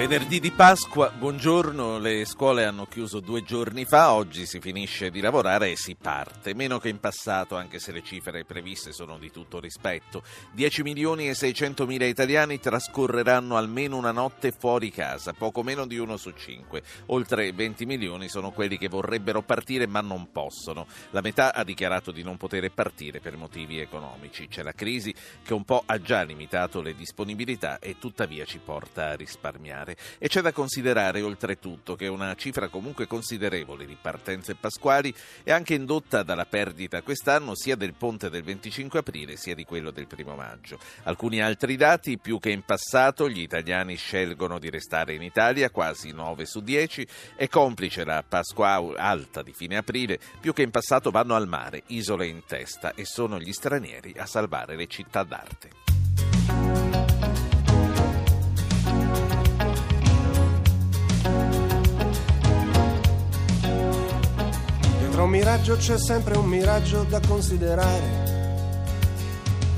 Venerdì di Pasqua, buongiorno, le scuole hanno chiuso due giorni fa, oggi si finisce di lavorare e si parte, meno che in passato anche se le cifre previste sono di tutto rispetto. 10 milioni e 600 mila italiani trascorreranno almeno una notte fuori casa, poco meno di uno su cinque. Oltre 20 milioni sono quelli che vorrebbero partire ma non possono. La metà ha dichiarato di non poter partire per motivi economici. C'è la crisi che un po' ha già limitato le disponibilità e tuttavia ci porta a risparmiare particolare e c'è da considerare oltretutto che una cifra comunque considerevole di partenze pasquali è anche indotta dalla perdita quest'anno sia del ponte del 25 aprile sia di quello del primo maggio. Alcuni altri dati, più che in passato gli italiani scelgono di restare in Italia, quasi 9 su 10, è complice la Pasqua alta di fine aprile, più che in passato vanno al mare, isole in testa e sono gli stranieri a salvare le città d'arte. Tra un miraggio c'è sempre un miraggio da considerare.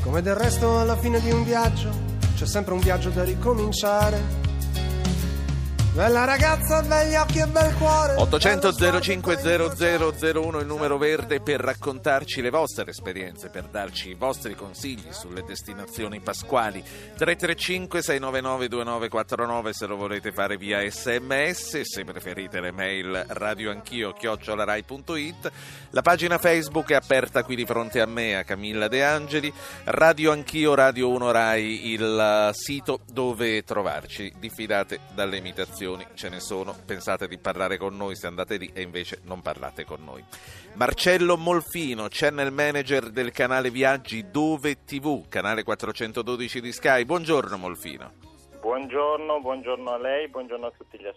Come del resto alla fine di un viaggio c'è sempre un viaggio da ricominciare. Bella ragazza, begli occhi e bel cuore. 800 05 0001 il numero verde per raccontarci le vostre esperienze, per darci i vostri consigli sulle destinazioni pasquali. 335 699 2949 se lo volete fare via sms, se preferite le mail radioanchio chiocciolarai.it. La pagina Facebook è aperta qui di fronte a me, a Camilla De Angeli. Radio Anch'io, Radio 1 Rai, il sito dove trovarci. Diffidate dalle imitazioni informazioni ce ne sono, pensate di parlare con noi se andate lì e invece non parlate con noi. Marcello Molfino, channel manager del canale Viaggi Dove TV, canale 412 di Sky. Buongiorno Molfino. Buongiorno, buongiorno a lei, buongiorno a tutti gli,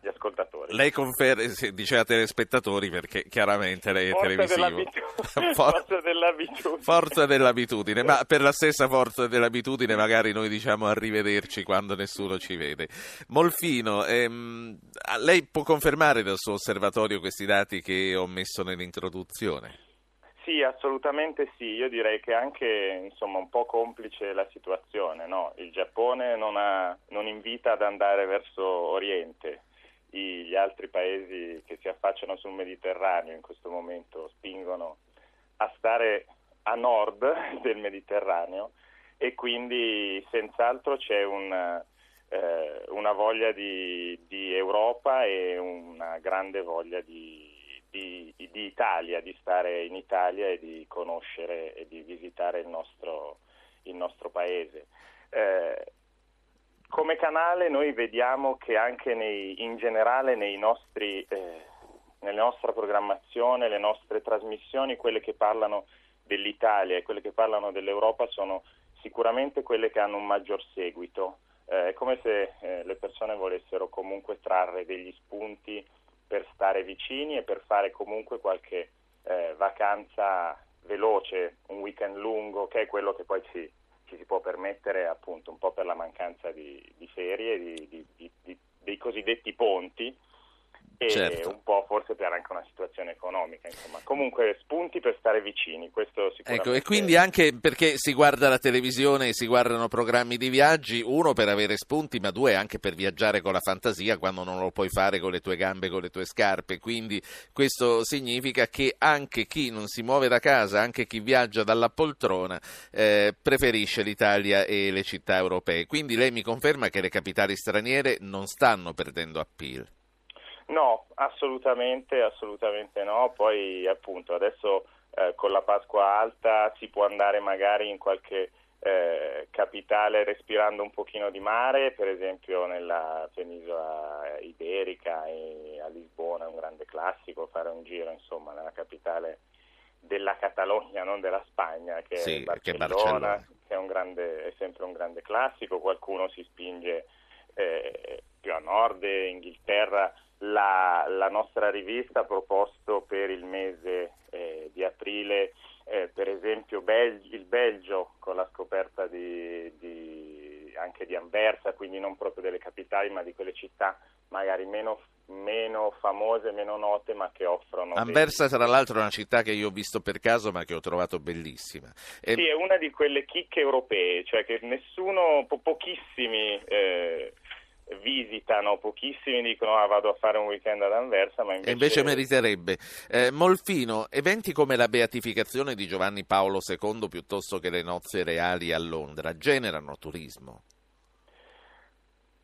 gli ascoltatori. Lei conferma, dice a telespettatori perché chiaramente lei è forza televisivo. Dell'abitudine. forza dell'abitudine. Forza dell'abitudine, ma per la stessa forza dell'abitudine magari noi diciamo arrivederci quando nessuno ci vede. Molfino, ehm, lei può confermare dal suo osservatorio questi dati che ho messo nell'introduzione? Sì, assolutamente sì. Io direi che anche insomma, un po' complice la situazione. No? Il Giappone non, ha, non invita ad andare verso Oriente, gli altri paesi che si affacciano sul Mediterraneo in questo momento spingono a stare a nord del Mediterraneo e quindi senz'altro c'è un, eh, una voglia di, di, Europa e una grande voglia di, di, di, Italia, di stare in Italia e di conoscere e di visitare il nostro, il nostro paese. Eh, come canale noi vediamo che anche nei, in generale nostri, eh, nella nostra programmazione, le nostre trasmissioni, quelle che parlano dell'Italia e quelle che parlano dell'Europa sono sicuramente quelle che hanno un maggior seguito. Eh, è come se eh, le persone volessero comunque trarre degli spunti per stare vicini e per fare comunque qualche eh, vacanza veloce, un weekend lungo, che è quello che poi ci, ci si può permettere appunto un po' per la mancanza di, di ferie, di, di, dei cosiddetti ponti e certo. un po' forse per anche una situazione economica, insomma. Comunque spunti per stare vicini, questo sicuramente. Ecco, e quindi anche perché si guarda la televisione, si guardano programmi di viaggi, uno per avere spunti, ma due anche per viaggiare con la fantasia quando non lo puoi fare con le tue gambe, con le tue scarpe. Quindi questo significa che anche chi non si muove da casa, anche chi viaggia dalla poltrona, eh, preferisce l'Italia e le città europee. Quindi lei mi conferma che le capitali straniere non stanno perdendo appeal. No, assolutamente, assolutamente no. Poi appunto adesso eh, con la Pasqua alta si può andare magari in qualche eh, capitale respirando un pochino di mare, per esempio nella penisola iberica a Lisbona è un grande classico fare un giro insomma nella capitale della Catalogna, non della Spagna, che, sì, è, Barcellona, che, Barcellona. che è, grande, è, sempre un grande classico. Qualcuno si spinge eh, più a nord, Inghilterra la, la nostra rivista ha proposto per il mese eh, di aprile eh, per esempio Belgi, il Belgio con la scoperta di, di, anche di Anversa, quindi non proprio delle capitali ma di quelle città magari meno, meno famose, meno note, ma che offrono... Anversa, tra l'altro, è una città che io ho visto per caso, ma che ho trovato bellissima. E... Sì, è una di quelle chicche europee, cioè che nessuno, po- pochissimi... Eh, visitano, pochissimi dicono ah, vado a fare un weekend ad Anversa, ma invece... E invece meriterebbe. Eh, Molfino, eventi come la beatificazione di Giovanni Paolo II piuttosto che le nozze reali a Londra generano turismo?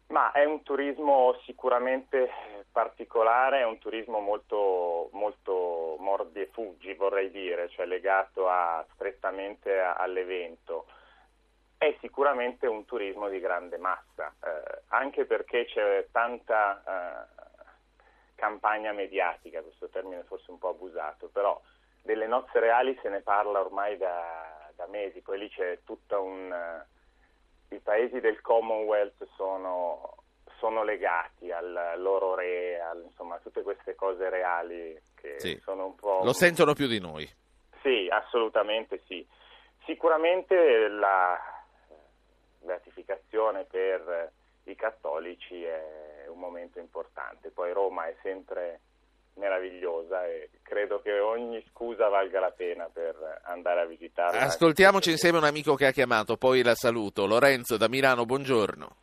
Ma è un turismo sicuramente particolare, è un turismo molto, molto mordi e fuggi, vorrei dire, cioè legato a, strettamente all'evento è sicuramente un turismo di grande massa, eh, anche perché c'è tanta eh, campagna mediatica, questo termine forse un po' abusato, però delle nozze reali se ne parla ormai da, da mesi, poi lì c'è tutta un... Uh, I paesi del Commonwealth sono, sono legati al loro re, al, insomma a tutte queste cose reali che sì. sono un po'... Lo sentono più di noi. Sì, assolutamente sì. Sicuramente la, beatificazione per i cattolici è un momento importante. Poi Roma è sempre meravigliosa e credo che ogni scusa valga la pena per andare a visitarla. Ascoltiamoci insieme un amico che ha chiamato, poi la saluto. Lorenzo da Milano, buongiorno.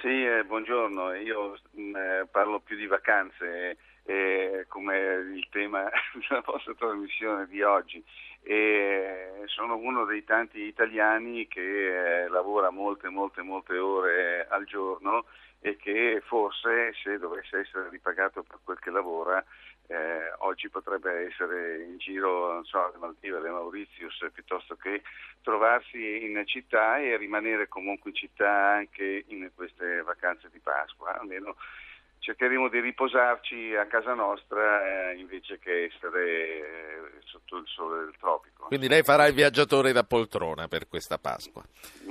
Sì, eh, buongiorno. Io mh, mm, eh, parlo più di vacanze eh, come il tema della vostra trasmissione di oggi e sono uno dei tanti italiani che eh, lavora molte molte molte ore al giorno e che forse se dovesse essere ripagato per quel che lavora eh, oggi potrebbe essere in giro non so, alle Maldive, alle Mauritius piuttosto che trovarsi in città e rimanere comunque in città anche in queste vacanze di Pasqua almeno cercheremo di riposarci a casa nostra eh, invece che essere eh, sotto il sole del tropico. Quindi lei farà il viaggiatore da poltrona per questa Pasqua.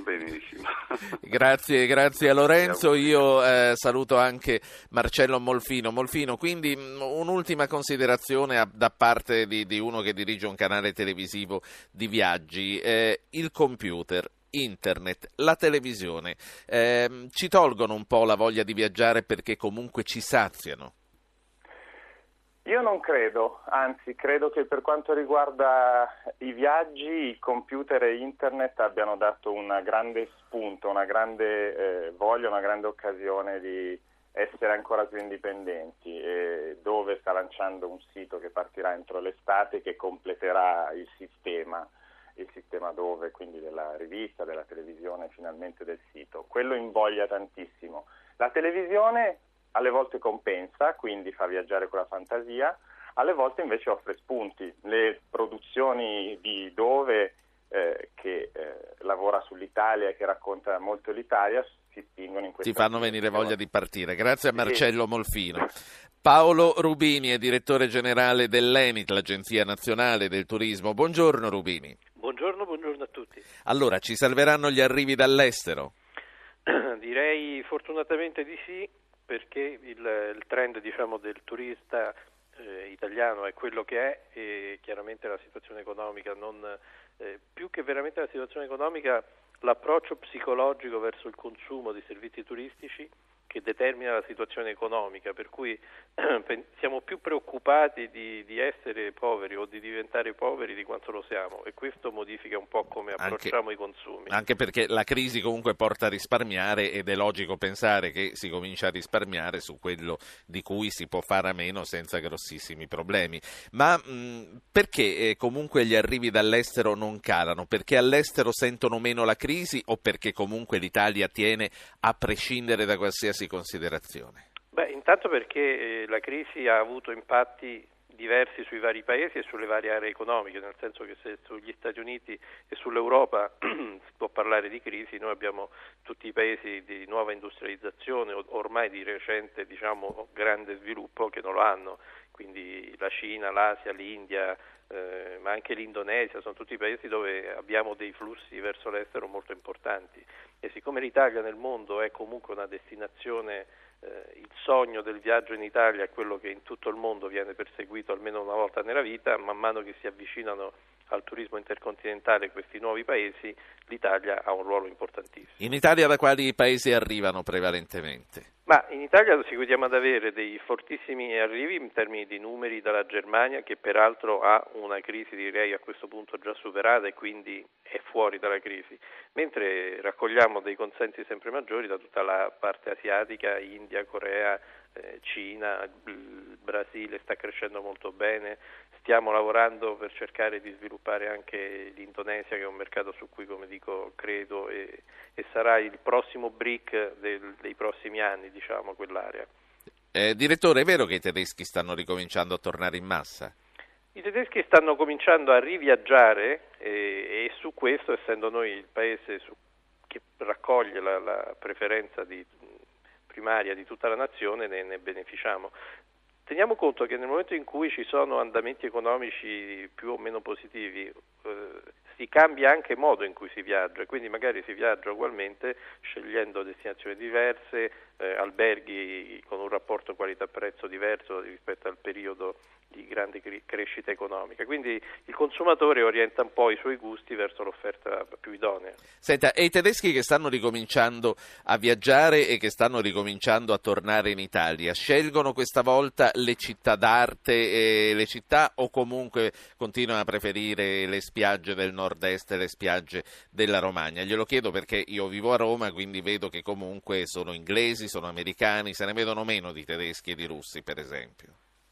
Benissimo. grazie, grazie a Lorenzo. Io eh, saluto anche Marcello Molfino. Molfino, quindi mm, un'ultima considerazione a, da parte di, di, uno che dirige un canale televisivo di viaggi. Eh, il computer internet, la televisione, eh, ci tolgono un po' la voglia di viaggiare perché comunque ci saziano? Io non credo, anzi credo che per quanto riguarda i viaggi, il computer e internet abbiano dato un grande spunto, una grande eh, voglia, una grande occasione di essere ancora più indipendenti. E dove sta lanciando un sito che partirà entro l'estate che completerà il sistema il sistema dove, quindi della rivista, della televisione, finalmente del sito. Quello invoglia tantissimo. La televisione alle volte compensa, quindi fa viaggiare con la fantasia, alle volte invece offre spunti. Le produzioni di Dove, eh, che eh, lavora sull'Italia e che racconta molto l'Italia, si spingono in questo Ti fanno venire voglia di partire. Grazie a Marcello Molfino. Paolo Rubini è direttore generale dell'ENIT, l'Agenzia Nazionale del Turismo. Buongiorno Rubini. Buongiorno, buongiorno a tutti. Allora, ci salveranno gli arrivi dall'estero? Direi fortunatamente di sì, perché il, il trend diciamo, del turista eh, italiano è quello che è e chiaramente la situazione economica non, eh, più che veramente la situazione economica, l'approccio psicologico verso il consumo di servizi turistici che determina la situazione economica, per cui siamo più preoccupati di, di, essere poveri o di diventare poveri di quanto lo siamo e questo modifica un po' come approcciamo anche, i consumi. Anche perché la crisi comunque porta a risparmiare ed è logico pensare che si comincia a risparmiare su quello di cui si può fare a meno senza grossissimi problemi. Ma mh, perché eh, comunque gli arrivi dall'estero non calano? Perché all'estero sentono meno la crisi o perché comunque l'Italia tiene a prescindere da qualsiasi qualsiasi considerazione? Beh, intanto perché eh, la crisi ha avuto impatti diversi sui vari paesi e sulle varie aree economiche, nel senso che se sugli Stati Uniti e sull'Europa si può parlare di crisi, noi abbiamo tutti i paesi di nuova industrializzazione, ormai di recente diciamo, grande sviluppo che non lo hanno, quindi la Cina, l'Asia, l'India, eh, ma anche l'Indonesia, sono tutti paesi dove abbiamo dei flussi verso l'estero molto importanti. E siccome l'Italia nel mondo è comunque una destinazione, eh, il sogno del viaggio in Italia è quello che in tutto il mondo viene perseguito almeno una volta nella vita, man mano che si avvicinano al turismo intercontinentale questi nuovi paesi, l'Italia ha un ruolo importantissimo. In Italia da quali paesi arrivano prevalentemente? Ma in Italia seguiamo ad avere dei fortissimi arrivi in termini di numeri dalla Germania, che peraltro ha una crisi direi a questo punto già superata e quindi è fuori dalla crisi, mentre raccogliamo dei consensi sempre maggiori da tutta la parte asiatica, India, Corea, eh, Cina, il Brasile sta crescendo molto bene, stiamo lavorando per cercare di sviluppare anche l'Indonesia che è un mercato su cui come dico credo e, e sarà il prossimo BRIC del, dei prossimi anni diciamo quell'area. Eh, direttore, è vero che i tedeschi stanno ricominciando a tornare in massa? I tedeschi stanno cominciando a riviaggiare e, e su questo, essendo noi il paese su, che raccoglie la, la preferenza di, primaria di tutta la nazione, ne, ne beneficiamo. Teniamo conto che nel momento in cui ci sono andamenti economici più o meno positivi, eh, si cambia anche modo in cui si viaggia, quindi magari si viaggia ugualmente scegliendo destinazioni diverse, eh, alberghi con un rapporto qualità-prezzo diverso rispetto al periodo di grande crescita economica. Quindi il consumatore orienta un po' i suoi gusti verso l'offerta più idonea. Senta, e i tedeschi che stanno ricominciando a viaggiare e che stanno ricominciando a tornare in Italia, scelgono questa volta le città d'arte e le città o comunque continuano a preferire le spiagge del nord-est e le spiagge della Romagna? Glielo chiedo perché io vivo a Roma, quindi vedo che comunque sono inglesi, sono americani, se ne vedono meno di tedeschi e di russi, per esempio.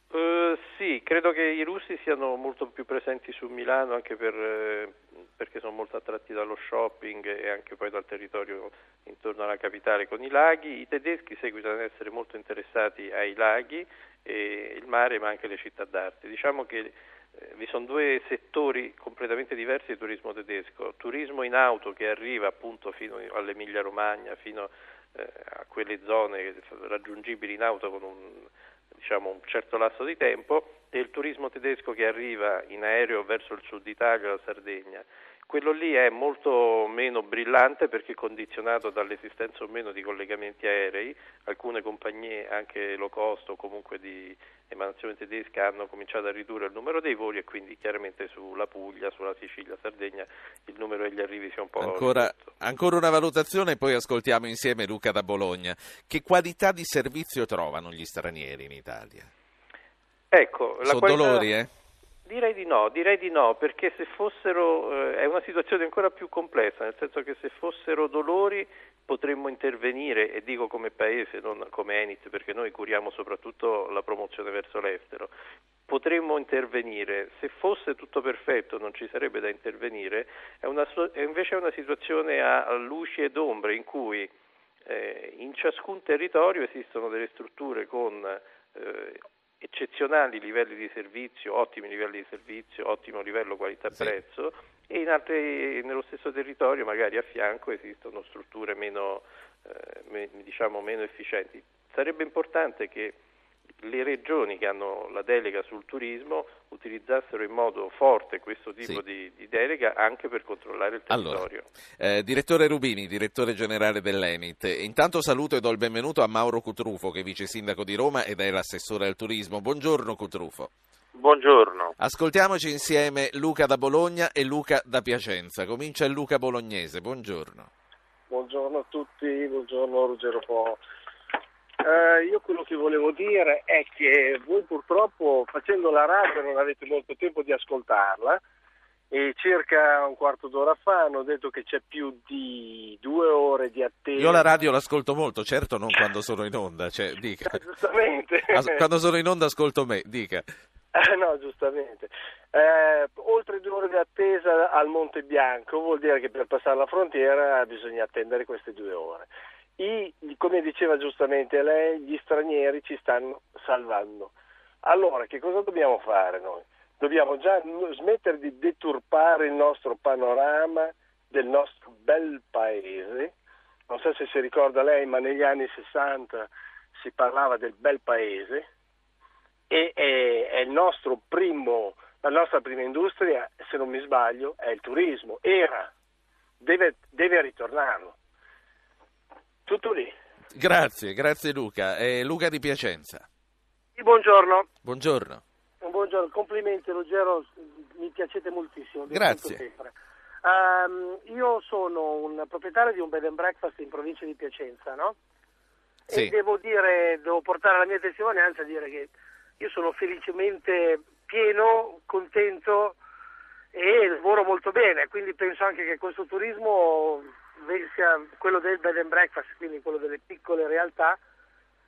Uh, sì, credo che i russi siano molto più presenti su Milano anche per, eh, perché sono molto attratti dallo shopping e anche poi dal territorio intorno alla capitale con i laghi. I tedeschi seguitano ad essere molto interessati ai laghi, e il mare ma anche le città d'arte. Diciamo che vi sono due settori completamente diversi di turismo tedesco. Turismo in auto che arriva appunto fino all'Emilia Romagna, fino eh, a quelle zone raggiungibili in auto con un diciamo, un certo lasso di tempo e il turismo tedesco che arriva in aereo verso il sud Italia, la Sardegna. Quello lì è molto meno brillante perché condizionato dall'esistenza o meno di collegamenti aerei. Alcune compagnie, anche low cost o comunque di emanazione tedesca, hanno cominciato a ridurre il numero dei voli e quindi chiaramente sulla Puglia, sulla Sicilia, Sardegna il numero degli arrivi si è un po' ancora, ancora una valutazione e poi ascoltiamo insieme Luca da Bologna. Che qualità di servizio trovano gli stranieri in Italia? Ecco, Sono qualità... dolori, eh? Direi di no, direi di no, perché se fossero, eh, è una situazione ancora più complessa, nel senso che se fossero dolori potremmo intervenire, e dico come Paese, non come Enit, perché noi curiamo soprattutto la promozione verso l'estero, potremmo intervenire, se fosse tutto perfetto non ci sarebbe da intervenire, è una, è invece una situazione a luci ed ombre in cui eh, in ciascun territorio esistono delle strutture con eh, eccezionali livelli di servizio, ottimi livelli di servizio, ottimo livello qualità-prezzo sì. e altri, nello stesso territorio magari a fianco esistono strutture meno, eh, diciamo, meno efficienti. Sarebbe importante che le regioni che hanno la delega sul turismo utilizzassero in modo forte questo tipo sì. di, di, delega anche per controllare il territorio. Allora, eh, direttore Rubini, direttore generale dell'Enit, intanto saluto e do il benvenuto a Mauro Cutrufo che è vice sindaco di Roma ed è l'assessore al turismo. Buongiorno Cutrufo. Buongiorno. Ascoltiamoci insieme Luca da Bologna e Luca da Piacenza. Comincia il Luca Bolognese. Buongiorno. Buongiorno a tutti, buongiorno Ruggero Po. Eh, io quello che volevo dire è che voi purtroppo facendo la radio non avete molto tempo di ascoltarla e circa un quarto d'ora fa hanno detto che c'è più di due ore di attesa. Io la radio l'ascolto molto, certo non quando sono in onda, cioè, dica. giustamente. Quando sono in onda ascolto me, dica. Eh, no, giustamente. Eh, oltre due ore di attesa al Monte Bianco vuol dire che per passare la frontiera bisogna attendere queste due ore. I, come diceva giustamente lei, gli stranieri ci stanno salvando. Allora, che cosa dobbiamo fare noi? Dobbiamo già smettere di deturpare il nostro panorama del nostro bel paese. Non so se si ricorda lei, ma negli anni 60 si parlava del bel paese e è, è primo, la nostra prima industria, se non mi sbaglio, è il turismo. Era, deve, deve ritornarlo. Tutto lì. Grazie, grazie Luca. È Luca di Piacenza. Buongiorno. Buongiorno. Buongiorno, complimenti Ruggero, mi piacete moltissimo. Grazie. Ehm, io sono un proprietario di un bed and breakfast in provincia di Piacenza, no? Sì. E devo dire, devo portare la mia testimonianza a dire che io sono felicemente pieno, contento e lavoro molto bene, quindi penso anche che questo turismo sia quello del bed and breakfast, quindi quello delle piccole realtà,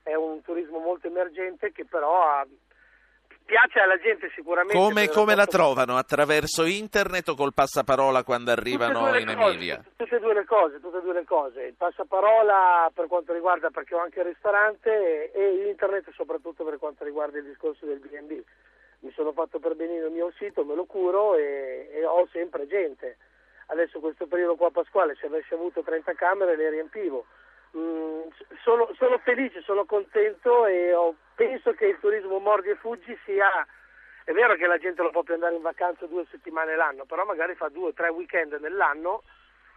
è un turismo molto emergente che però ha- piace alla gente sicuramente. Come, come la trovano? Attraverso internet o col passaparola quando arrivano in cose, Emilia? Tutte e due le cose, tutte e due le cose. Il passaparola per quanto riguarda, perché ho anche il ristorante, e, e internet soprattutto per quanto riguarda il discorso del B&B. Mi sono fatto per benino il mio sito, me lo curo e, e ho sempre gente. Adesso questo periodo qua pasquale, se avessi avuto 30 camere le riempivo. Mm, sono, sono felice, sono contento e ho- penso che il turismo mordi e fuggi sia è vero che la gente lo può più andare in vacanza due settimane l'anno, però magari fa due o tre weekend nell'anno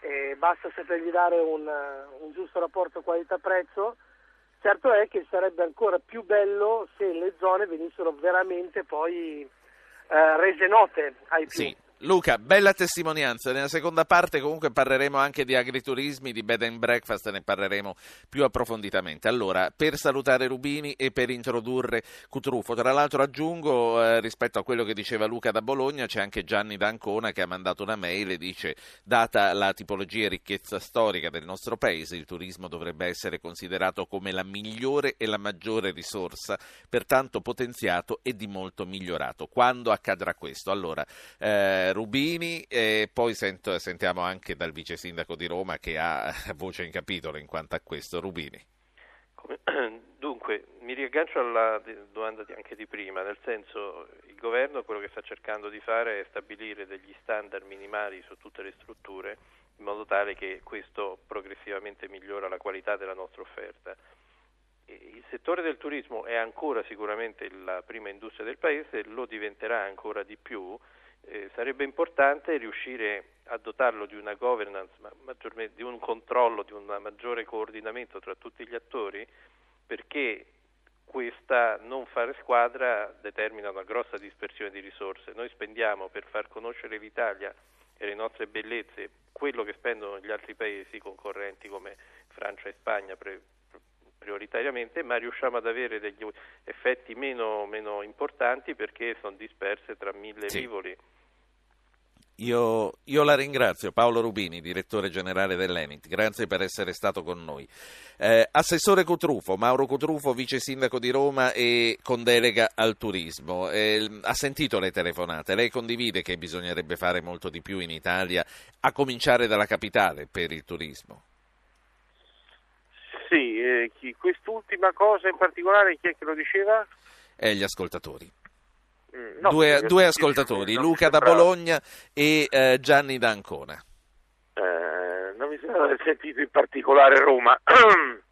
e basta sapergli dare un, un giusto rapporto qualità-prezzo. Certo è che sarebbe ancora più bello se le zone venissero veramente poi eh, rese note ai più. Sì. Luca, bella testimonianza. Nella seconda parte comunque parleremo anche di agriturismi, di bed and breakfast, ne parleremo più approfonditamente. Allora, per salutare Rubini e per introdurre Cutrufo, tra l'altro aggiungo eh, rispetto a quello che diceva Luca da Bologna, c'è anche Gianni D'Ancona che ha mandato una mail e dice data la tipologia e ricchezza storica del nostro paese, il turismo dovrebbe essere considerato come la migliore e la maggiore risorsa, pertanto potenziato e di molto migliorato. Quando accadrà questo? Allora, eh, Rubini e poi sento- sentiamo anche dal vice sindaco di Roma che ha voce in capitolo in quanto a questo. Rubini. Dunque, mi riaggancio alla domanda anche di prima, nel senso il governo quello che sta cercando di fare è stabilire degli standard minimali su tutte le strutture in modo tale che questo progressivamente migliora la qualità della nostra offerta. Il settore del turismo è ancora sicuramente la prima industria del paese, lo diventerà ancora di più. Eh, sarebbe importante riuscire a dotarlo di una governance, ma maggiormente di un controllo, di un maggiore coordinamento tra tutti gli attori, perché questa non fare squadra determina una grossa dispersione di risorse. Noi spendiamo per far conoscere l'Italia e le nostre bellezze quello che spendono gli altri paesi concorrenti come Francia e Spagna pre- prioritariamente, ma riusciamo ad avere degli effetti meno, meno importanti perché sono disperse tra mille Sì. rivoli. Io, io la ringrazio, Paolo Rubini, direttore generale dell'Enit, grazie per essere stato con noi. Eh, Assessore Cutrufo, Mauro Cutrufo, vice sindaco di Roma e con delega al turismo. Eh, ha sentito le telefonate, lei condivide che bisognerebbe fare molto di più in Italia, a cominciare dalla capitale per il turismo? Sì, eh, chi- quest'ultima cosa in particolare chi è che lo diceva? E gli ascoltatori. Mm, no, due, perché- due ascoltatori, Luca da Bologna e eh, Gianni da Ancona. Eh, non mi sembra di aver sentito in particolare Roma.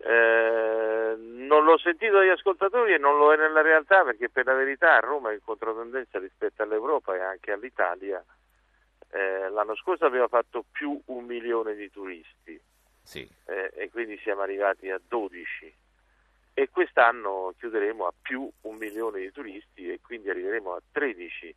Eh, non l'ho sentito dagli ascoltatori e non lo è nella realtà perché per la verità a Roma è in controtendenza rispetto all'Europa e anche all'Italia. Eh, l'anno scorso aveva fatto più un milione di turisti Sì. eh, e quindi siamo arrivati a 12 e quest'anno chiuderemo a più un milione di turisti e quindi arriveremo a 13.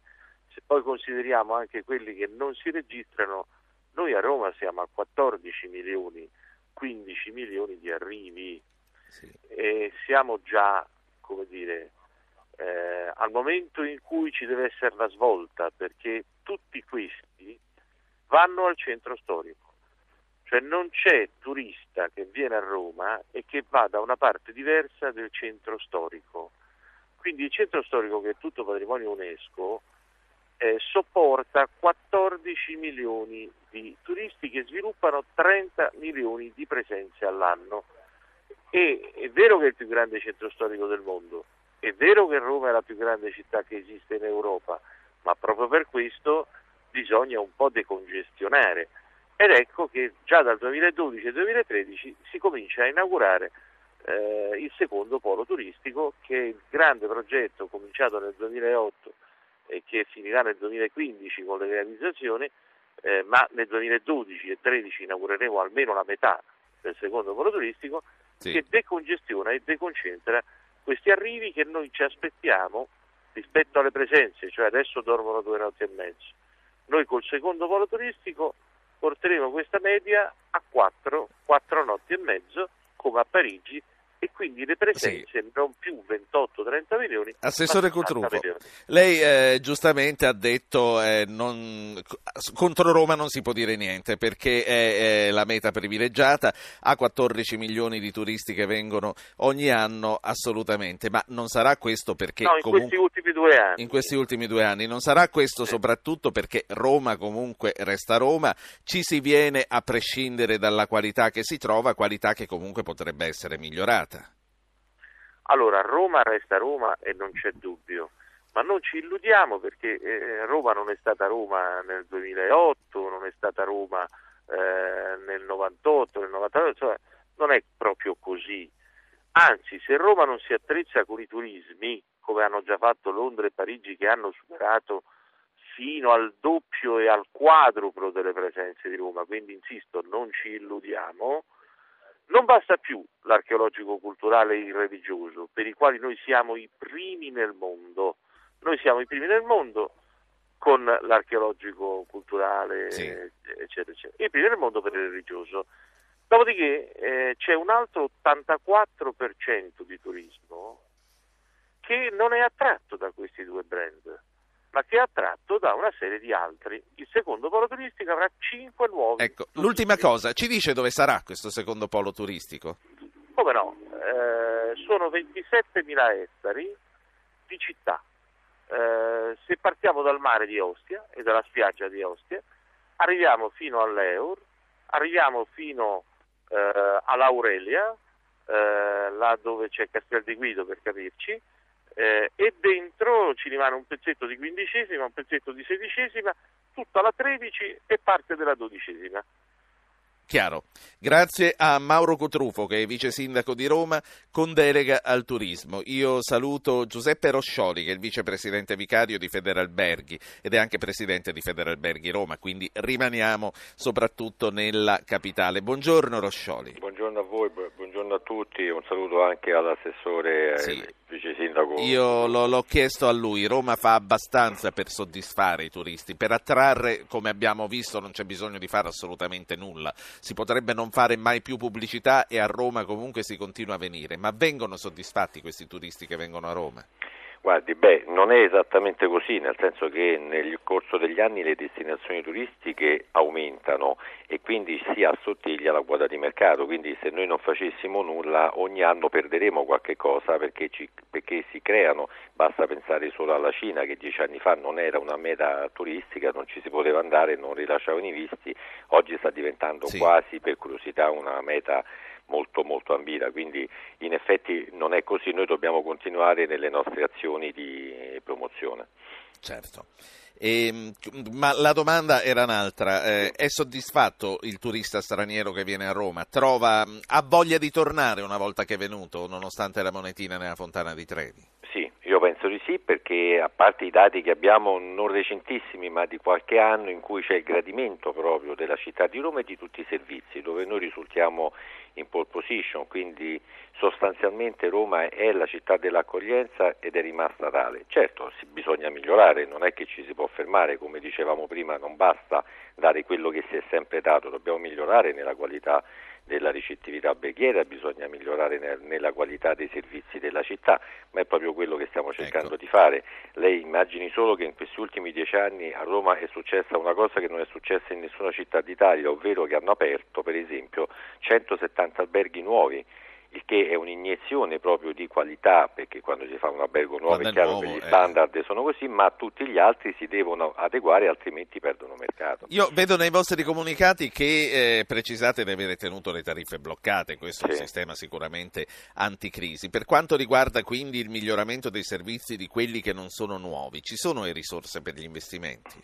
Se poi consideriamo anche quelli che non si registrano, noi a Roma siamo a 14 milioni, 15 milioni di arrivi sì. e siamo già, come dire, eh, al momento in cui ci deve essere la svolta perché tutti questi vanno al centro storico. Cioè non c'è turista che viene a Roma e che va da una parte diversa del centro storico. Quindi il centro storico, che è tutto patrimonio UNESCO, eh, sopporta 14 milioni di turisti che sviluppano 30 milioni di presenze all'anno. E è vero che è il più grande centro storico del mondo, è vero che Roma è la più grande città che esiste in Europa, ma proprio per questo bisogna un po' decongestionare. Ed ecco che già dal 2012 e 2013 si comincia a inaugurare eh, il secondo polo turistico, che è il grande progetto cominciato nel 2008 e che finirà nel 2015 con le realizzazioni, eh, ma nel 2012 e 2013 inaugureremo almeno la metà del secondo polo turistico, Sì. che decongestiona e deconcentra questi arrivi che noi ci aspettiamo rispetto alle presenze, cioè adesso dormono due notti e mezzo. Noi col secondo polo turistico porteremo questa media a 4, 4 notti e mezzo come a Parigi e quindi le presenze sì. non più 28-30 milioni. Assessore Cutrufo, lei eh, giustamente ha detto eh, non, contro Roma non si può dire niente perché è, è, la meta privilegiata, ha 14 milioni di turisti che vengono ogni anno assolutamente, ma non sarà questo perché... No, in comunque, questi ultimi due anni. In questi ultimi due anni, non sarà questo sì. soprattutto perché Roma comunque resta Roma, ci si viene a prescindere dalla qualità che si trova, qualità che comunque potrebbe essere migliorata. Allora, Roma resta Roma e non c'è dubbio, ma non ci illudiamo perché eh, Roma non è stata Roma nel 2008, non è stata Roma eh, nel 98, nel 99, insomma, non è proprio così. Anzi, se Roma non si attrezza con i turismi, come hanno già fatto Londra e Parigi, che hanno superato fino al doppio e al quadruplo delle presenze di Roma, quindi insisto, non ci illudiamo, non basta più l'archeologico culturale e il religioso, per i quali noi siamo i primi nel mondo. Noi siamo i primi nel mondo con l'archeologico culturale, sì. eccetera, eccetera. I primi nel mondo per il religioso. Dopodiché eh, c'è un altro 84% di turismo che non è attratto da questi due brand ma che è attratto da una serie di altri. Il secondo polo turistico avrà 5 nuovi. Ecco, l'ultima cosa, ci dice dove sarà questo secondo polo turistico? Come no? Eh, sono 27.000 ettari di città. Eh, se partiamo dal mare di Ostia e dalla spiaggia di Ostia, arriviamo fino all'Eur, arriviamo fino eh, all'Aurelia, eh, là dove c'è Castel di Guido per capirci, eh, e dentro ci rimane un pezzetto di quindicesima, un pezzetto di sedicesima, tutta la tredici e parte della dodicesima. Chiaro. Grazie a Mauro Cotrufo, che è vice sindaco di Roma, con delega al turismo. Io saluto Giuseppe Roscioli, che è il vicepresidente vicario di Federalberghi ed è anche presidente di Federalberghi Roma, quindi rimaniamo soprattutto nella capitale. Buongiorno Roscioli. Buongiorno a voi, buongiorno a tutti, un saluto anche all'assessore. Sì. Eh, vice sindaco. Io lo, l'ho chiesto a lui, Roma fa abbastanza per soddisfare i turisti, per attrarre, come abbiamo visto non c'è bisogno di fare assolutamente nulla, si potrebbe non fare mai più pubblicità e a Roma comunque si continua a venire, ma vengono soddisfatti questi turisti che vengono a Roma? Guardi, beh, non è esattamente così, nel senso che nel corso degli anni le destinazioni turistiche aumentano e quindi si assottiglia la quota di mercato, quindi se noi non facessimo nulla ogni anno perderemo qualche cosa perché, ci, perché si creano, basta pensare solo alla Cina che dieci anni fa non era una meta turistica, non ci si poteva andare, non rilasciavano i visti, oggi sta diventando sì. quasi per curiosità una meta molto molto ambita, quindi in effetti non è così, noi dobbiamo continuare nelle nostre azioni di promozione. Certo. E, ehm, ma la domanda era un'altra, eh, è soddisfatto il turista straniero che viene a Roma? Trova, ha voglia di tornare una volta che è venuto, nonostante la monetina nella fontana di Trevi? Penso di sì perché a parte i dati che abbiamo non recentissimi ma di qualche anno in cui c'è il gradimento proprio della città di Roma e di tutti i servizi dove noi risultiamo in pole position, quindi sostanzialmente Roma è la città dell'accoglienza ed è rimasta tale. Certo, bisogna migliorare, non è che ci si può fermare, come dicevamo prima, non basta dare quello che si è sempre dato, dobbiamo migliorare nella qualità della ricettività alberghiera, bisogna migliorare nel, nella qualità dei servizi della città, ma è proprio quello che stiamo cercando ecco. di fare. Lei immagini solo che in questi ultimi dieci anni a Roma è successa una cosa che non è successa in nessuna città d'Italia, ovvero che hanno aperto per esempio 170 alberghi nuovi il che è un'iniezione proprio di qualità, perché quando si fa un albergo nuovo è chiaro nuovo, che gli standard eh. sono così, ma tutti gli altri si devono adeguare, altrimenti perdono mercato. Io vedo nei vostri comunicati che eh, precisate di avere tenuto le tariffe bloccate, questo sì. è un sistema sicuramente anticrisi. Per quanto riguarda quindi il miglioramento dei servizi di quelli che non sono nuovi, ci sono le risorse per gli investimenti?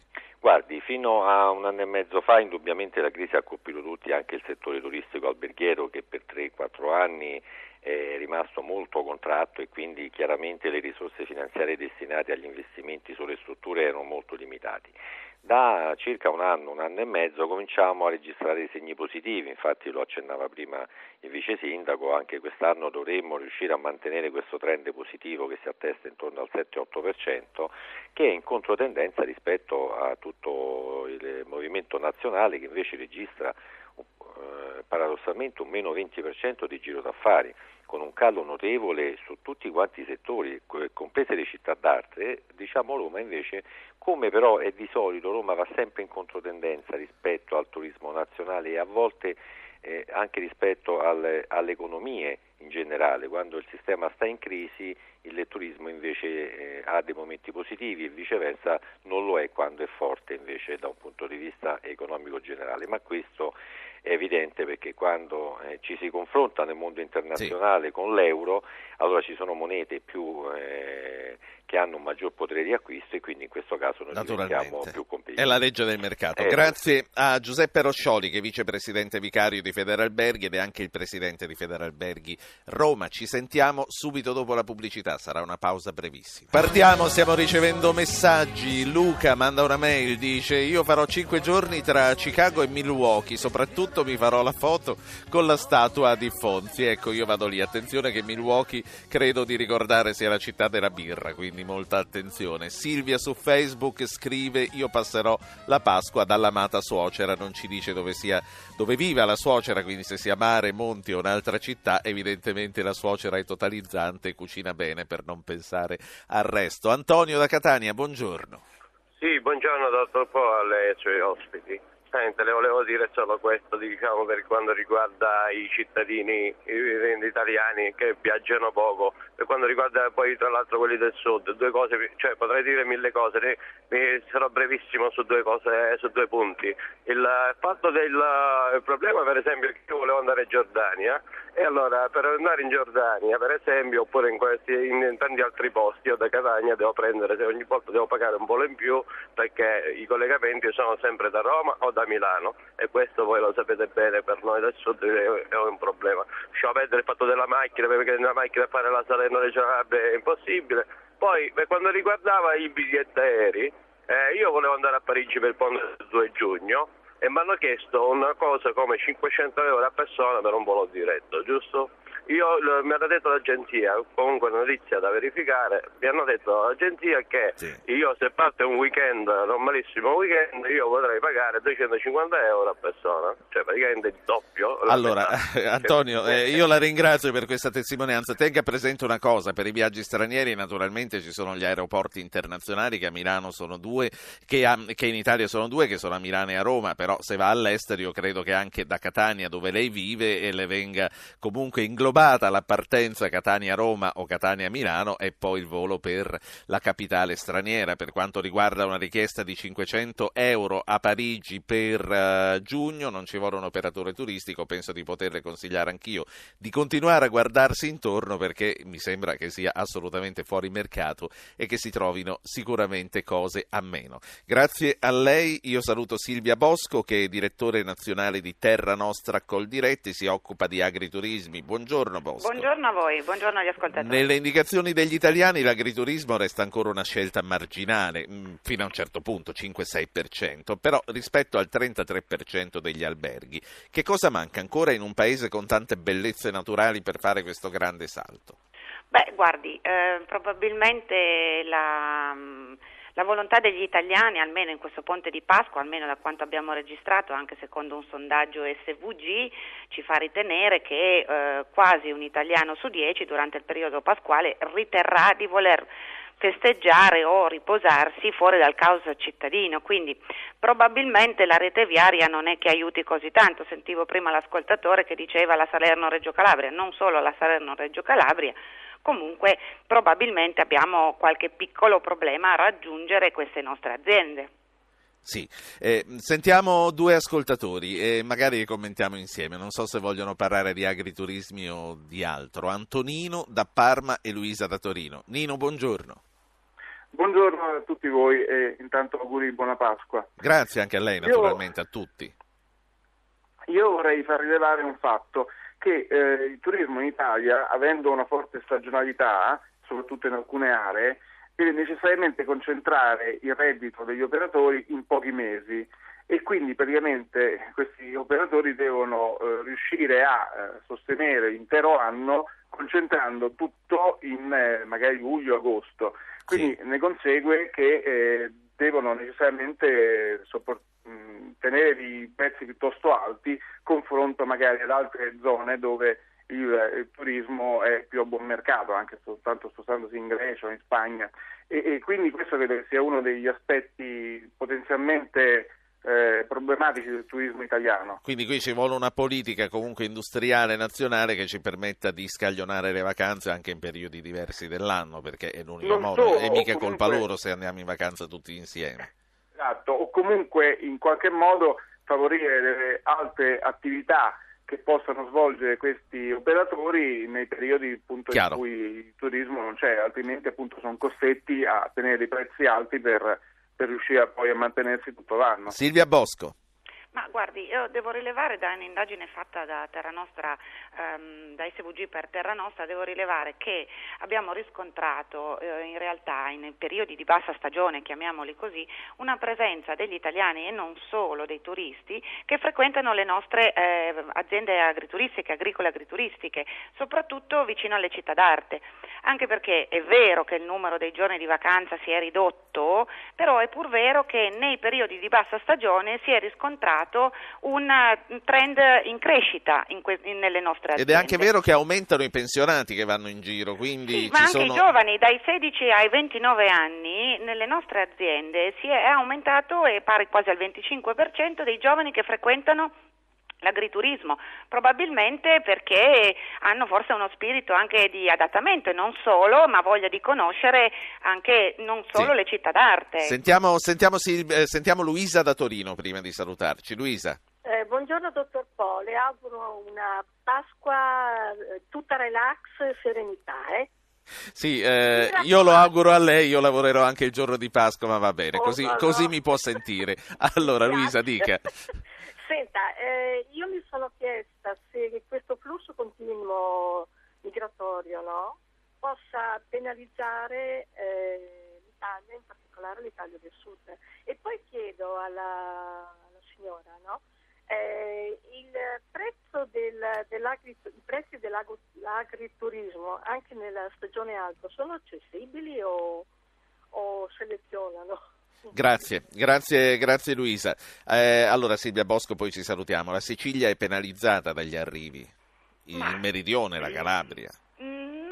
Guardi, fino a un anno e mezzo fa indubbiamente la crisi ha colpito tutti, anche il settore turistico alberghiero che per 3-4 anni è rimasto molto contratto e quindi chiaramente le risorse finanziarie destinate agli investimenti sulle strutture erano molto limitati. Da circa un anno, un anno e mezzo cominciamo a registrare i segni positivi, infatti lo accennava prima il vice sindaco, anche quest'anno dovremmo riuscire a mantenere questo trend positivo che si attesta intorno al 7-8%, che è in controtendenza rispetto a tutto il movimento nazionale che invece registra eh, paradossalmente un meno 20% di giro d'affari con un calo notevole su tutti quanti i settori, comprese le città d'arte, diciamo Roma invece, come però è di solito, Roma va sempre in controtendenza rispetto al turismo nazionale e a volte eh, anche rispetto alle, alle, economie in generale, quando il sistema sta in crisi il turismo invece eh, ha dei momenti positivi e viceversa non lo è quando è forte invece da un punto di vista economico generale, ma questo è evidente perché quando eh, ci si confronta nel mondo internazionale sì. con l'euro, allora ci sono monete più eh, che hanno un maggior potere di acquisto e quindi in questo caso noi diventiamo più competitivi. È la legge del mercato. Eh, Grazie a Giuseppe Roscioli che è vicepresidente vicario di Federalberghi ed è anche il presidente di Federalberghi Roma. Ci sentiamo subito dopo la pubblicità, sarà una pausa brevissima. Partiamo, stiamo ricevendo messaggi. Luca manda una mail, dice io farò cinque giorni tra Chicago e Milwaukee, soprattutto mi farò la foto con la statua di Fonzi. Ecco, io vado lì. Attenzione che Milwaukee credo di ricordare sia la città della birra, quindi molta attenzione. Silvia su Facebook scrive: Io passerò la Pasqua dall'amata suocera, non ci dice dove, sia, dove viva la suocera, quindi se sia mare, monti o un'altra città. Evidentemente la suocera è totalizzante e cucina bene per non pensare al resto. Antonio da Catania, buongiorno. Sì, buongiorno dottor Po alle suoi ospiti. Sente, le volevo dire solo questo, diciamo, per quanto riguarda i cittadini italiani che viaggiano poco, per quanto riguarda poi tra l'altro quelli del sud, due cose, cioè potrei dire mille cose, ne, ne sarò brevissimo su due cose, su due punti. Il fatto del il problema per esempio è che io volevo andare in Giordania e allora per andare in Giordania per esempio oppure in, questi, in tanti altri posti io da Catania devo prendere, ogni volta devo pagare un volo in più perché i collegamenti sono sempre da Roma o da Milano e questo voi lo sapete bene per noi del sud è un problema. Lasciamo perdere il fatto della macchina perché nella macchina fare la Salerno Reggio è impossibile. Poi per quanto riguardava i biglietti aerei, eh, io volevo andare a Parigi per il ponte del 2 giugno e mi hanno chiesto una cosa come 500 euro a persona per un volo diretto, giusto? Io, mi hanno detto l'agenzia, comunque notizia da verificare, mi hanno detto l'agenzia che sì. io se parte un weekend, normalissimo weekend, io potrei pagare 250 euro a persona, cioè praticamente il doppio. Allora, Antonio, eh, io la ringrazio per questa testimonianza. Tenga presente una cosa, per i viaggi stranieri naturalmente ci sono gli aeroporti internazionali che a Milano sono due, che, a, che in Italia sono due, che sono a Milano e a Roma, però se va all'estero io credo che anche da Catania dove lei vive e le venga comunque inglobata rubata la partenza Catania-Roma o Catania-Milano e poi il volo per la capitale straniera. Per quanto riguarda una richiesta di 500 euro a Parigi per uh, giugno, non ci vuole un operatore turistico, penso di poterle consigliare anch'io di continuare a guardarsi intorno perché mi sembra che sia assolutamente fuori mercato e che si trovino sicuramente cose a meno. Grazie a lei, io saluto Silvia Bosco che è direttore nazionale di Terra Nostra Coldiretti, si occupa di agriturismi. Buongiorno. Buongiorno Bosco. Buongiorno a voi, buongiorno agli ascoltatori. Nelle indicazioni degli italiani l'agriturismo resta ancora una scelta marginale, mm, fino a un certo punto, 5-6%, però rispetto al 33% degli alberghi. Che cosa manca ancora in un paese con tante bellezze naturali per fare questo grande salto? Beh, guardi, eh, probabilmente la mm, la volontà degli italiani, almeno in questo ponte di Pasqua, almeno da quanto abbiamo registrato, anche secondo un sondaggio SVG, ci fa ritenere che eh, quasi un italiano su dieci durante il periodo pasquale riterrà di voler festeggiare o riposarsi fuori dal caos cittadino, quindi probabilmente la rete viaria non è che aiuti così tanto, sentivo prima l'ascoltatore che diceva la Salerno-Reggio Calabria, non solo la Salerno-Reggio Calabria, comunque probabilmente abbiamo qualche piccolo problema a raggiungere queste nostre aziende. Sì, eh, sentiamo due ascoltatori e magari commentiamo insieme, non so se vogliono parlare di agriturismi o di altro. Antonino da Parma e Luisa da Torino. Nino, buongiorno. Buongiorno a tutti voi e intanto auguri di buona Pasqua. Grazie anche a lei naturalmente, io, a tutti. Io vorrei far rilevare un fatto che eh, il turismo in Italia, avendo una forte stagionalità, soprattutto in alcune aree, deve necessariamente concentrare il reddito degli operatori in pochi mesi e quindi praticamente questi operatori devono eh, riuscire a eh, sostenere l'intero anno concentrando tutto in eh, magari luglio-agosto. Quindi sì. ne consegue che eh, devono necessariamente sopport- tenere dei prezzi piuttosto alti confronto magari ad altre zone dove il, il, turismo è più a buon mercato, anche soltanto spostandosi in Grecia o in Spagna. E, e quindi questo credo sia uno degli aspetti potenzialmente eh, problematici del turismo italiano. Quindi qui ci vuole una politica comunque industriale nazionale che ci permetta di scaglionare le vacanze anche in periodi diversi dell'anno, perché è l'unico non modo, so, è mica comunque... colpa loro se andiamo in vacanza tutti insieme. Esatto, o comunque in qualche modo favorire delle altre attività che possano svolgere questi operatori nei periodi appunto, in cui il turismo non c'è, altrimenti appunto sono costretti a tenere dei prezzi alti per per riuscire poi a mantenersi tutto l'anno. Silvia Bosco. Ma guardi, io devo rilevare da un'indagine fatta da Terra Nostra, ehm, da SVG per Terra Nostra, devo rilevare che abbiamo riscontrato eh, in realtà in periodi di bassa stagione, chiamiamoli così, una presenza degli italiani e non solo dei turisti che frequentano le nostre eh, aziende agrituristiche, agricole agrituristiche, soprattutto vicino alle città d'arte. Anche perché è vero che il numero dei giorni di vacanza si è ridotto, però è pur vero che nei periodi di bassa stagione si è riscontrato registrato un trend in crescita in que- nelle nostre aziende. Ed è anche vero che aumentano i pensionati che vanno in giro, quindi sì, ma anche sono... i giovani dai 16 ai 29 anni nelle nostre aziende si è aumentato e pari quasi al 25% dei giovani che frequentano l'agriturismo, probabilmente perché hanno forse uno spirito anche di adattamento e non solo, ma voglia di conoscere anche non solo sì. le città d'arte. Sentiamo, sentiamo, eh, sentiamo, Luisa da Torino prima di salutarci. Luisa. Eh, buongiorno dottor Po, le auguro una Pasqua eh, tutta relax e serenità. Eh? Sì, eh, io lo auguro a lei, io lavorerò anche il giorno di Pasqua, ma va bene, così, oh, così no. mi può sentire. Allora, Luisa, dica. Senta, eh, io mi sono chiesta se questo flusso continuo migratorio no, possa penalizzare eh, l'Italia, in particolare l'Italia del Sud. E poi chiedo alla, alla signora, no, eh, il prezzo del, i prezzi dell'agriturismo anche nella stagione alta sono accessibili o, o selezionano? Grazie, grazie, grazie Luisa. Eh, allora Silvia Bosco, poi ci salutiamo. La Sicilia è penalizzata dagli arrivi, il Ma... meridione, la Calabria.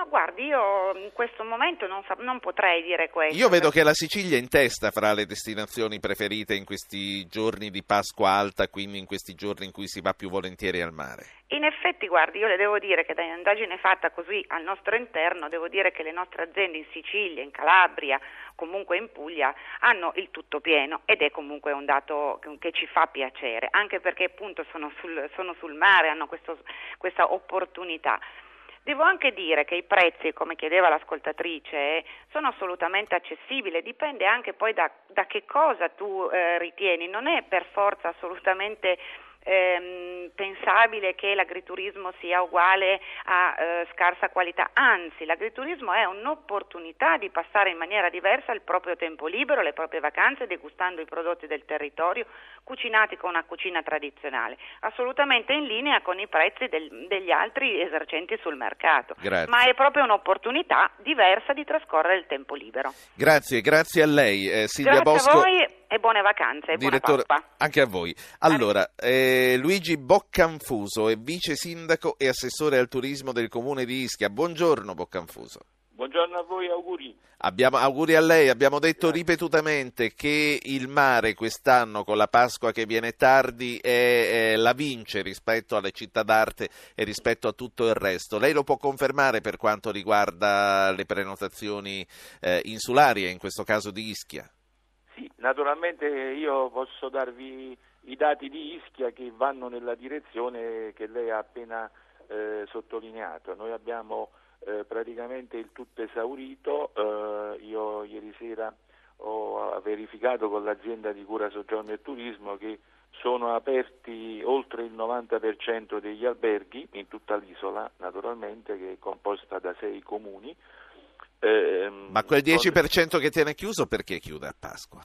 No, guardi, io in questo momento non, sa- non, potrei dire questo. Io vedo che la Sicilia è in testa fra le destinazioni preferite in questi giorni di Pasqua alta, quindi in questi giorni in cui si va più volentieri al mare. In effetti, guardi, io le devo dire che da un'indagine fatta così al nostro interno, devo dire che le nostre aziende in Sicilia, in Calabria, comunque in Puglia, hanno il tutto pieno ed è comunque un dato che ci fa piacere, anche perché appunto sono sul, sono sul mare, hanno questo, questa opportunità. Devo anche dire che i prezzi, come chiedeva l'ascoltatrice, sono assolutamente accessibili, dipende anche poi da, da che cosa tu eh, ritieni, non è per forza assolutamente ehm, pensabile che l'agriturismo sia uguale a eh, scarsa qualità, anzi l'agriturismo è un'opportunità di passare in maniera diversa il proprio tempo libero, le proprie vacanze, degustando i prodotti del territorio, cucinati con una cucina tradizionale, assolutamente in linea con i prezzi del, degli altri esercenti sul mercato, grazie. ma è proprio un'opportunità diversa di trascorrere il tempo libero. Grazie, grazie a lei eh, Silvia grazie Bosco. A voi e buone vacanze e Direttore. Anche a voi. Allora, eh, Luigi Boccanfuso è vice sindaco e assessore al turismo del comune di Ischia. Buongiorno Boccanfuso. Buongiorno a voi, auguri. Abbiamo, auguri a lei, abbiamo detto ripetutamente che il mare quest'anno con la Pasqua che viene tardi è, è, la vince rispetto alle città d'arte e rispetto a tutto il resto. Lei lo può confermare per quanto riguarda le prenotazioni eh, insulari e in questo caso di Ischia? Sì, naturalmente io posso darvi i dati di Ischia che vanno nella direzione che lei ha appena eh, sottolineato. Noi abbiamo eh, praticamente il tutto esaurito, eh, io ieri sera ho verificato con l'azienda di cura soggiorno e turismo che sono aperti oltre il 90% degli alberghi in tutta l'isola, naturalmente che è composta da sei comuni Ehm, Ma quel 10% che tiene chiuso perché chiude a Pasqua?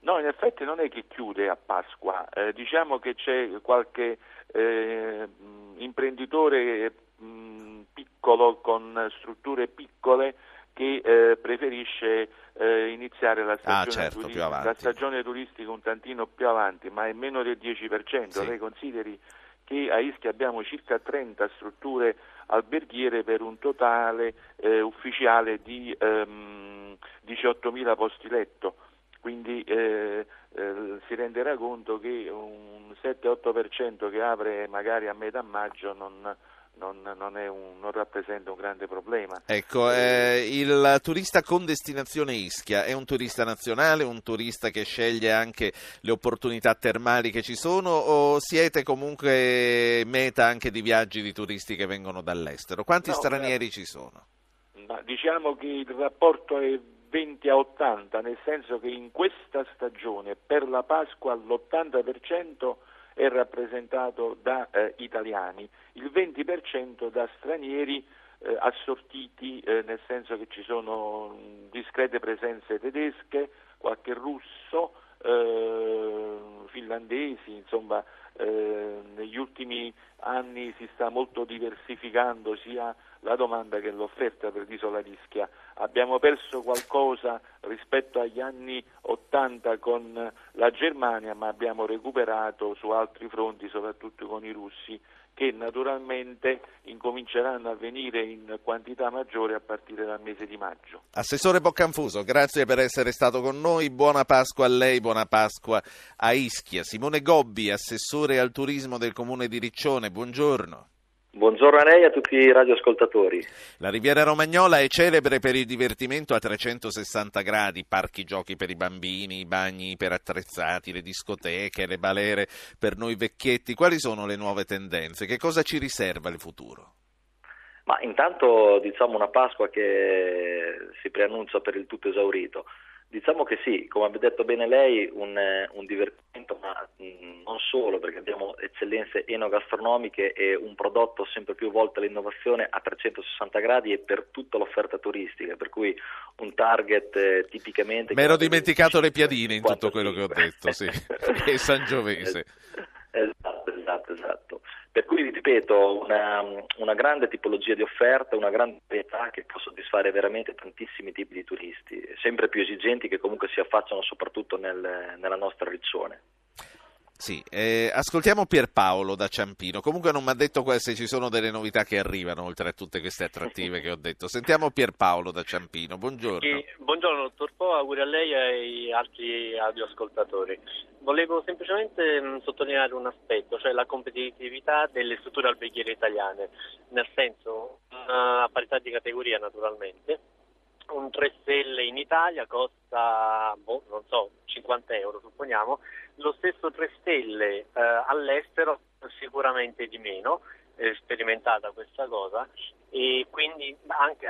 No, in effetti non è che chiude a Pasqua, eh, diciamo che c'è qualche eh, imprenditore mh, piccolo con strutture piccole che eh, preferisce eh, iniziare la stagione, ah, certo, turistica, la stagione, turistica, un tantino più avanti, ma è meno del 10%. Sì. Lei consideri che a Ischia abbiamo circa 30 strutture alberghiere per un totale eh, ufficiale di ehm, 18.000 posti letto. Quindi eh, eh, si renderà conto che un 7-8% che apre magari a metà maggio non, non, non, un, non, rappresenta un grande problema. Ecco, eh, il turista con destinazione Ischia è un turista nazionale, un turista che sceglie anche le opportunità termali che ci sono o siete comunque meta anche di viaggi di turisti che vengono dall'estero? Quanti no, stranieri ci sono? Diciamo che il rapporto è 20 a 80, nel senso che in questa stagione per la Pasqua l'80% è rappresentato da eh, italiani, il 20% da stranieri eh, assortiti, eh, nel senso che ci sono discrete presenze tedesche, qualche russo, eh, finlandesi, insomma eh, negli ultimi anni si sta molto diversificando sia la domanda che l'offerta per l'isola d'Ischia. Abbiamo perso qualcosa rispetto agli anni 80 con la Germania, ma abbiamo recuperato su altri fronti, soprattutto con i russi, che naturalmente incominceranno a venire in quantità maggiore a partire dal mese di maggio. Assessore Boccanfuso, grazie per essere stato con noi, buona Pasqua a lei, buona Pasqua a Ischia. Simone Gobbi, assessore al turismo del comune di Riccione, buongiorno. Buongiorno a lei e a tutti i radioascoltatori. La Riviera Romagnola è celebre per il divertimento a 360 gradi, parchi giochi per i bambini, i bagni per attrezzati, le discoteche, le balere per noi vecchietti. Quali sono le nuove tendenze? Che cosa ci riserva il futuro? Ma intanto diciamo una Pasqua che si preannuncia per il tutto esaurito. Diciamo che sì, come ha detto bene lei, un, eh, un divertimento, ma mh, non solo, perché abbiamo eccellenze enogastronomiche e un prodotto sempre più volto all'innovazione a 360 gradi e per tutta l'offerta turistica, per cui un target eh, tipicamente... Mi ero dimenticato le piadine in tutto quello che ho detto, sì, e Sangiovese. Esatto, esatto, esatto. Per cui, ripeto, una, una, grande tipologia di offerta, una grande varietà che può soddisfare veramente tantissimi tipi di turisti, sempre più esigenti che comunque si affacciano soprattutto nel, nella nostra regione. Sì, eh, ascoltiamo Pierpaolo da Ciampino. Comunque non mi ha detto se ci sono delle novità che arrivano, oltre a tutte queste attrattive che ho detto. Sentiamo Pierpaolo da Ciampino. Buongiorno. Sì, buongiorno, dottor Po, auguri a lei e ai altri radioascoltatori. Volevo semplicemente mh, sottolineare un aspetto, cioè la competitività delle strutture alberghiere italiane, nel senso, a parità di categoria naturalmente. Un 3 stelle in Italia costa, boh, non so, 50 euro supponiamo, lo stesso 3 stelle eh, all'estero sicuramente di meno, è sperimentata questa cosa e quindi anche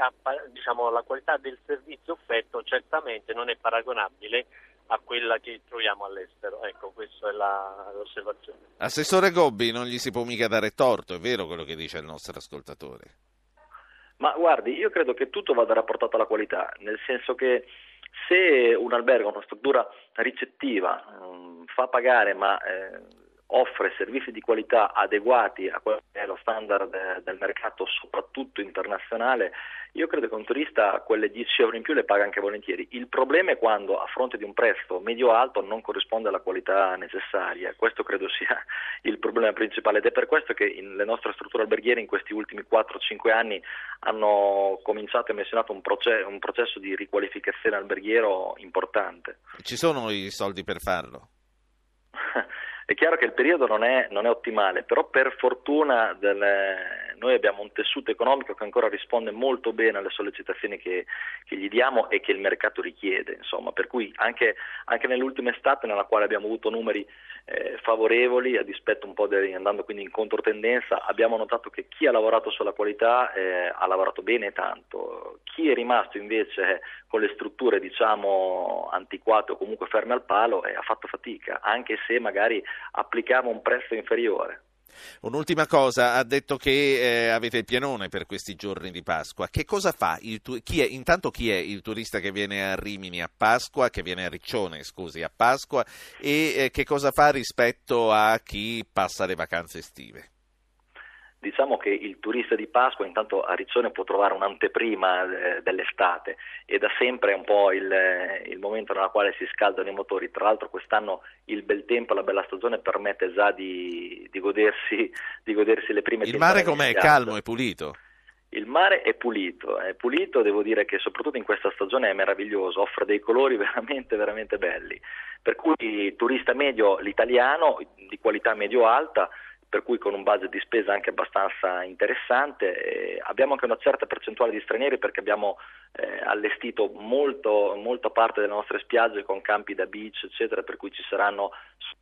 diciamo, la qualità del servizio offerto certamente non è paragonabile a quella che troviamo all'estero. Ecco, questa è la, l'osservazione. Assessore Gobbi, non gli si può mica dare torto, è vero quello che dice il nostro ascoltatore? Ma guardi, io credo che tutto vada rapportato alla qualità, nel senso che se un albergo, una struttura ricettiva, um, fa pagare ma eh, offre servizi di qualità adeguati a quello che è lo standard del mercato, soprattutto internazionale, io credo che un turista quelle 10 euro in più le paga anche volentieri. Il problema è quando a fronte di un prezzo medio-alto non corrisponde alla qualità necessaria. Questo credo sia il problema principale ed è per questo che le nostre strutture alberghiere in questi ultimi 4-5 anni hanno cominciato e menzionato un, proce- un processo di riqualificazione alberghiero importante. Ci sono i soldi per farlo? È chiaro che il periodo non è, non è ottimale, però per fortuna delle, noi abbiamo un tessuto economico che ancora risponde molto bene alle sollecitazioni che, che gli diamo e che il mercato richiede. Insomma. Per cui anche, anche nell'ultima estate, nella quale abbiamo avuto numeri eh, favorevoli, a dispetto un po' di, andando quindi in controtendenza, abbiamo notato che chi ha lavorato sulla qualità eh, ha lavorato bene tanto. Chi è rimasto invece con le strutture diciamo antiquate o comunque ferme al palo eh, ha fatto fatica, anche se magari applicava un prezzo inferiore. Un'ultima cosa, ha detto che eh, avete il pianone per questi giorni di Pasqua. Che cosa fa? Tu- chi è, intanto chi è il turista che viene a Rimini a Pasqua, che viene a Riccione, scusi, a Pasqua e eh, che cosa fa rispetto a chi passa le vacanze estive? Diciamo che il turista di Pasqua intanto a Riccione può trovare un'anteprima eh, dell'estate e da sempre è un po' il, eh, il, momento nella quale si scaldano i motori. Tra l'altro quest'anno il bel tempo, la bella stagione permette già di, di, godersi, di godersi, le prime Il mare com'è? Calmo e pulito? Il mare è pulito, è pulito, devo dire che soprattutto in questa stagione è meraviglioso, offre dei colori veramente, veramente belli. Per cui turista medio l'italiano, di qualità medio-alta, per cui con un budget di spesa anche abbastanza interessante. Eh, abbiamo anche una certa percentuale di stranieri perché abbiamo eh, allestito molto, molta parte delle nostre spiagge con campi da beach, eccetera, per cui ci saranno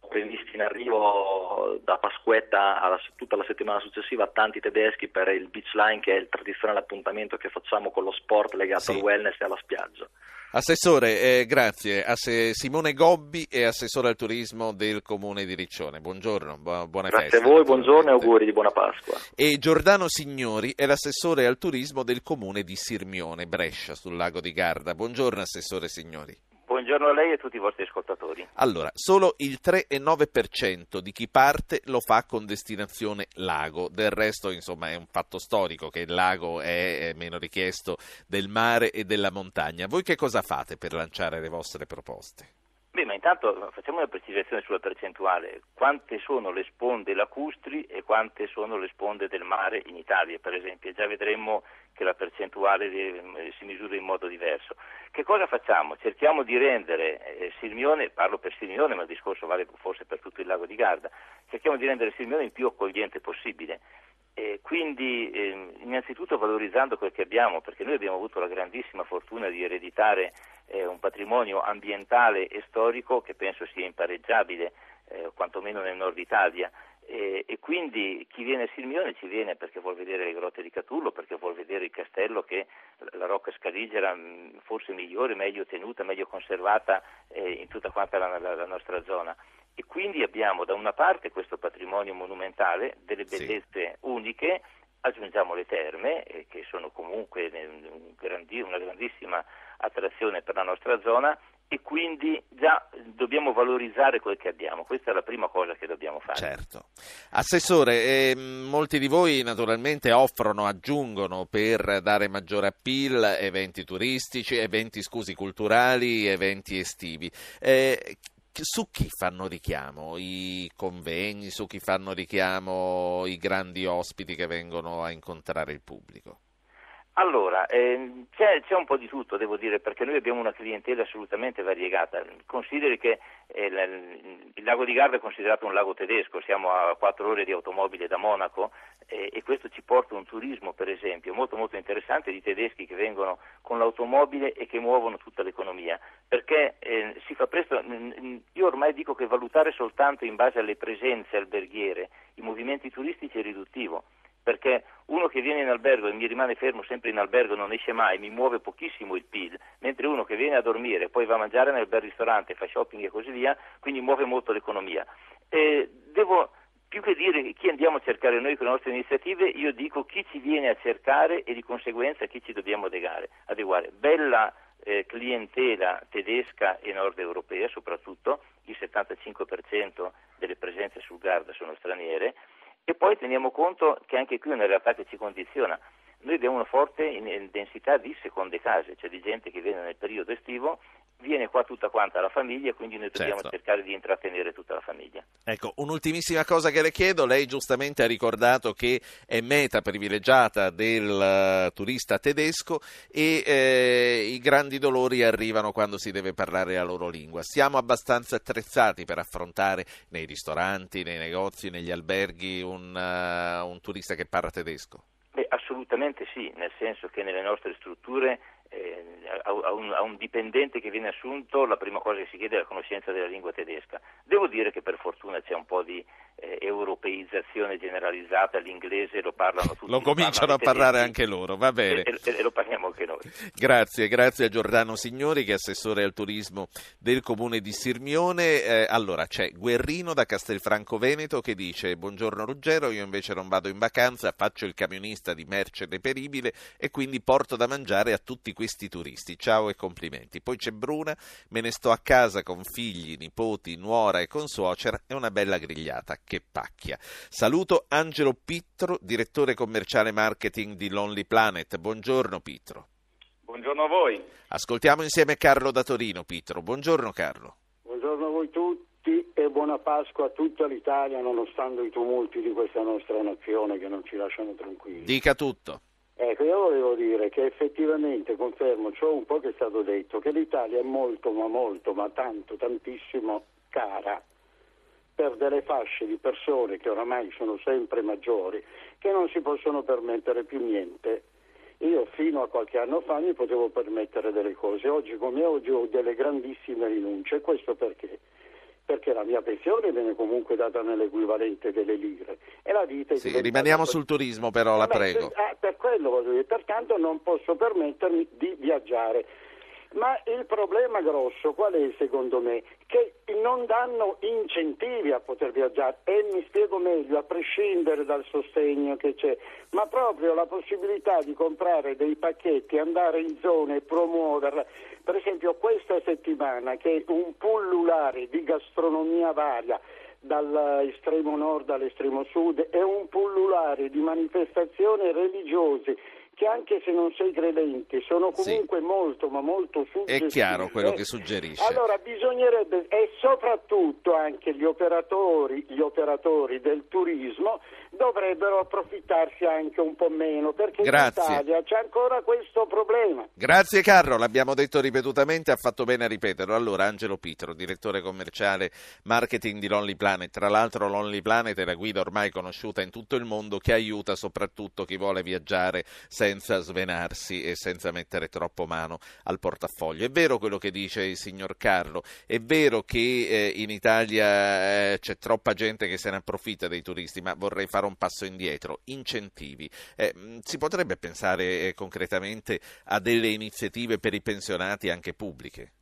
previsti in arrivo da Pasquetta alla, tutta la settimana successiva tanti tedeschi per il beach line che è il tradizionale appuntamento che facciamo con lo sport legato sì. al wellness e alla spiaggia. Assessore, eh, grazie. Asse- Simone Gobbi è assessore al turismo del comune di Riccione. Buongiorno, bu- buona grazie festa. Grazie a voi, buongiorno e auguri di buona Pasqua. E Giordano Signori è l'assessore al turismo del comune di Sirmione, Brescia, sul lago di Garda. Buongiorno, assessore Signori. Buongiorno a lei e a tutti i vostri ascoltatori. Allora, solo il 3,9% di chi parte lo fa con destinazione lago, del resto insomma è un fatto storico che il lago è meno richiesto del mare e della montagna. Voi che cosa fate per lanciare le vostre proposte? Beh, ma intanto facciamo una precisazione sulla percentuale. Quante sono le sponde lacustri e quante sono le sponde del mare in Italia, per esempio? Già vedremo che la percentuale si misura in modo diverso. Che cosa facciamo? Cerchiamo di rendere eh, Sirmione, parlo per Sirmione, ma il discorso vale forse per tutto il lago di Garda, cerchiamo di rendere Sirmione il più accogliente possibile. E quindi eh, innanzitutto valorizzando quel che abbiamo, perché noi abbiamo avuto la grandissima fortuna di ereditare eh, un patrimonio ambientale e storico che penso sia impareggiabile, eh, quantomeno nel nord Italia. E, e, quindi chi viene a Sirmione ci viene perché vuol vedere le grotte di Catullo, perché vuol vedere il castello che la Rocca Scaligera forse migliore, meglio tenuta, meglio conservata eh, in tutta quanta la, la, la nostra zona e quindi abbiamo da una parte questo patrimonio monumentale, delle bellezze sì. uniche, aggiungiamo le terme eh, che sono comunque una grandissima attrazione per la nostra zona e quindi già dobbiamo valorizzare quel che abbiamo. Questa è la prima cosa che dobbiamo fare. Certo. Assessore, eh, molti di voi naturalmente offrono, aggiungono per dare maggiore appeal eventi turistici, eventi scusi, culturali, eventi estivi. Eh, su chi fanno richiamo i convegni, su chi fanno richiamo i grandi ospiti che vengono a incontrare il pubblico? Allora, eh, c'è, c'è, un po' di tutto, devo dire, perché noi abbiamo una clientela assolutamente variegata. Consideri che eh, il, il lago di Garda è considerato un lago tedesco, siamo a quattro ore di automobile da Monaco eh, e questo ci porta un turismo, per esempio, molto molto interessante di tedeschi che vengono con l'automobile e che muovono tutta l'economia. Perché eh, si fa presto, io ormai dico che valutare soltanto in base alle presenze alberghiere i movimenti turistici è riduttivo perché uno che viene in albergo e mi rimane fermo sempre in albergo non esce mai, mi muove pochissimo il PIL, mentre uno che viene a dormire, poi va a mangiare nel bel ristorante, fa shopping e così via, quindi muove molto l'economia. E devo più che dire chi andiamo a cercare noi con le nostre iniziative, io dico chi ci viene a cercare e di conseguenza chi ci dobbiamo adeguare. Bella eh, clientela tedesca e nord europea soprattutto, il 75% delle presenze sul Garda sono straniere, e poi teniamo conto che anche qui è una realtà che ci condiziona. Noi abbiamo una forte densità di seconde case, cioè di gente che viene nel periodo estivo viene qua tutta quanta la famiglia, quindi noi dobbiamo certo. cercare di intrattenere tutta la famiglia. Ecco, un'ultimissima cosa che le chiedo, lei giustamente ha ricordato che è meta privilegiata del uh, turista tedesco e eh, i grandi dolori arrivano quando si deve parlare la loro lingua. Siamo abbastanza attrezzati per affrontare nei ristoranti, nei negozi, negli alberghi un, uh, un turista che parla tedesco? Beh, assolutamente sì, nel senso che nelle nostre strutture eh, a, un, a, un, dipendente che viene assunto la prima cosa che si chiede è la conoscenza della lingua tedesca. Devo dire che per fortuna c'è un po' di eh, europeizzazione generalizzata, l'inglese lo parlano tutti. Lo cominciano a parlare anche loro, va bene. E, e, e, lo parliamo anche noi. Grazie, grazie a Giordano Signori che è assessore al turismo del comune di Sirmione. Eh, allora c'è Guerrino da Castelfranco Veneto che dice buongiorno Ruggero, io invece non vado in vacanza, faccio il camionista di merce deperibile e quindi porto da mangiare a tutti questi turisti. Ciao e complimenti. Poi c'è Bruna, me ne sto a casa con figli, nipoti, nuora e con suocera e una bella grigliata. Che pacchia. Saluto Angelo Pittro, direttore commerciale marketing di Lonely Planet. Buongiorno Pittro. Buongiorno a voi. Ascoltiamo insieme Carlo da Torino, Pietro. Buongiorno Carlo. Buongiorno a voi tutti e buona Pasqua a tutta l'Italia nonostante i tumulti di questa nostra nazione che non ci lasciano tranquilli. Dica tutto. Ecco, io volevo dire che effettivamente confermo ciò un po' che è stato detto, che l'Italia è molto, ma molto, ma tanto, tantissimo cara per delle fasce di persone che oramai sono sempre maggiori, che non si possono permettere più niente io fino a qualche anno fa mi potevo permettere delle cose, oggi come oggi ho delle grandissime rinunce, questo perché? Perché la mia pensione viene comunque data nell'equivalente delle lire e la vita sì, rimaniamo sul turismo però, la prego. Per, eh, per quello voglio dire, pertanto non posso permettermi di viaggiare. Ma il problema grosso qual è secondo me? Che non danno incentivi a poter viaggiare e mi spiego meglio, a prescindere dal sostegno che c'è, ma proprio la possibilità di comprare dei pacchetti, andare in zone e promuoverla. Per esempio questa settimana che è un pullulare di gastronomia varia dall'estremo nord all'estremo sud è un pullulare di manifestazioni religiose che anche se non sei credente sono comunque sì. molto ma molto suggestive. È chiaro quello che suggerisce. Allora bisognerebbe e soprattutto anche gli operatori, gli operatori del turismo dovrebbero approfittarsi anche un po' meno perché Grazie. in Italia c'è ancora questo problema. Grazie Carlo, l'abbiamo detto ripetutamente, ha fatto bene a ripeterlo. Allora Angelo Pitro, direttore commerciale marketing di Lonely Planet, tra l'altro Lonely Planet è la guida ormai conosciuta in tutto il mondo che aiuta soprattutto chi vuole viaggiare senza svenarsi e senza mettere troppo mano al portafoglio. È vero quello che dice il signor Carlo, è vero che eh, in Italia eh, c'è troppa gente che se ne approfitta dei turisti, ma vorrei fare un passo indietro. Incentivi. Eh, si potrebbe pensare eh, concretamente a delle iniziative per i pensionati anche pubbliche?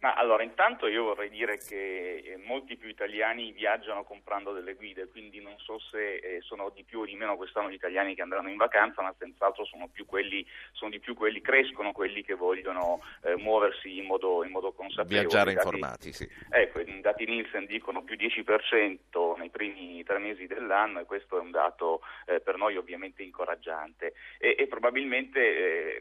Ma allora, intanto io vorrei dire che eh, molti più italiani viaggiano comprando delle guide, quindi non so se eh, sono di più o di meno quest'anno gli italiani che andranno in vacanza, ma senz'altro sono, più quelli, sono di più quelli, crescono quelli che vogliono eh, muoversi in modo, in modo, consapevole. Viaggiare dati, informati, sì. Ecco, i dati Nielsen dicono più 10% nei primi tre mesi dell'anno e questo è un dato eh, per noi ovviamente incoraggiante e, e probabilmente eh,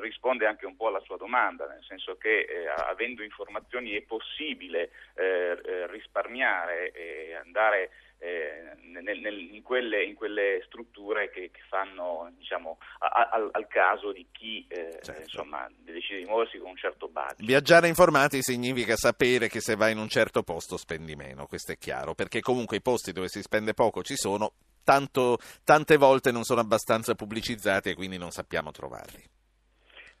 risponde anche un po' alla sua domanda, nel senso che eh, avendo informazioni è possibile eh, eh risparmiare e andare eh, nel, nel, in, quelle, in, quelle, strutture che, che fanno diciamo, a, a, al caso di chi eh, certo. insomma, decide di muoversi con un certo budget. Viaggiare informati significa sapere che se vai in un certo posto spendi meno, questo è chiaro, perché comunque i posti dove si spende poco ci sono, tanto, tante volte non sono abbastanza pubblicizzati e quindi non sappiamo trovarli.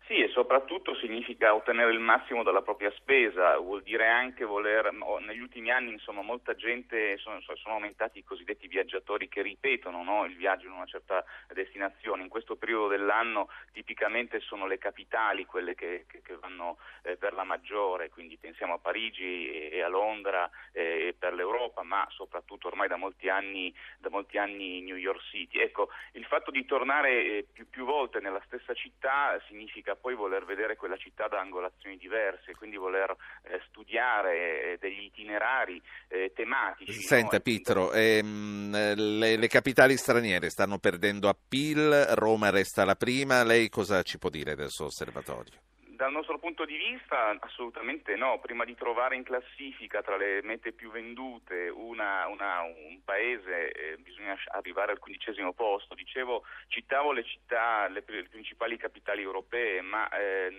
Sì, e soprattutto significa ottenere il massimo dalla propria spesa, vuol dire anche voler, negli ultimi anni insomma molta gente, sono, sono aumentati i cosiddetti viaggiatori che ripetono no, il viaggio in una certa destinazione, in questo periodo dell'anno tipicamente sono le capitali quelle che, che, che vanno eh, per la maggiore, quindi pensiamo a Parigi e, e a Londra eh, e per l'Europa, ma soprattutto ormai da molti anni, da molti anni New York City. Ecco, il fatto di tornare eh, più, più volte nella stessa città significa poi voler vedere quella città da angolazioni diverse, quindi voler eh, studiare eh, degli itinerari eh, tematici. Senta no? Pietro, ehm, le, le, capitali straniere stanno perdendo appeal, Roma resta la prima, lei cosa ci può dire del suo osservatorio? Dal nostro punto di vista assolutamente no, prima di trovare in classifica tra le mete più vendute una, una, un paese eh, bisogna arrivare al quindicesimo posto, dicevo citavo le città, le, le principali capitali europee, ma eh,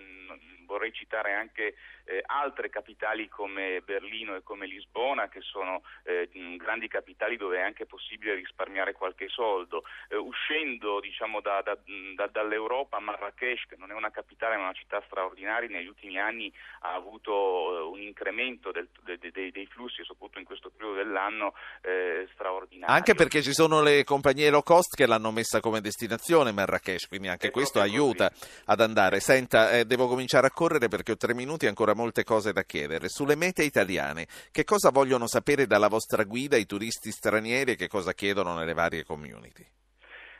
vorrei citare anche eh, altre capitali come Berlino e come Lisbona, che sono eh, grandi capitali dove è anche possibile risparmiare qualche soldo. Eh, uscendo diciamo, da, da, da, dall'Europa, Marrakesh, che non è una capitale ma una città straordinaria, negli ultimi anni ha avuto eh, un incremento del, de, de, dei flussi, soprattutto in questo periodo dell'anno, eh, straordinario. Anche perché ci sono le compagnie low cost che l'hanno messa come destinazione Marrakesh, quindi anche questo aiuta così. ad andare. Senta, eh, devo cominciare a correre perché ho tre minuti e ancora molte cose da chiedere. Sulle mete italiane, che cosa vogliono sapere dalla vostra guida i turisti stranieri e che cosa chiedono nelle varie community?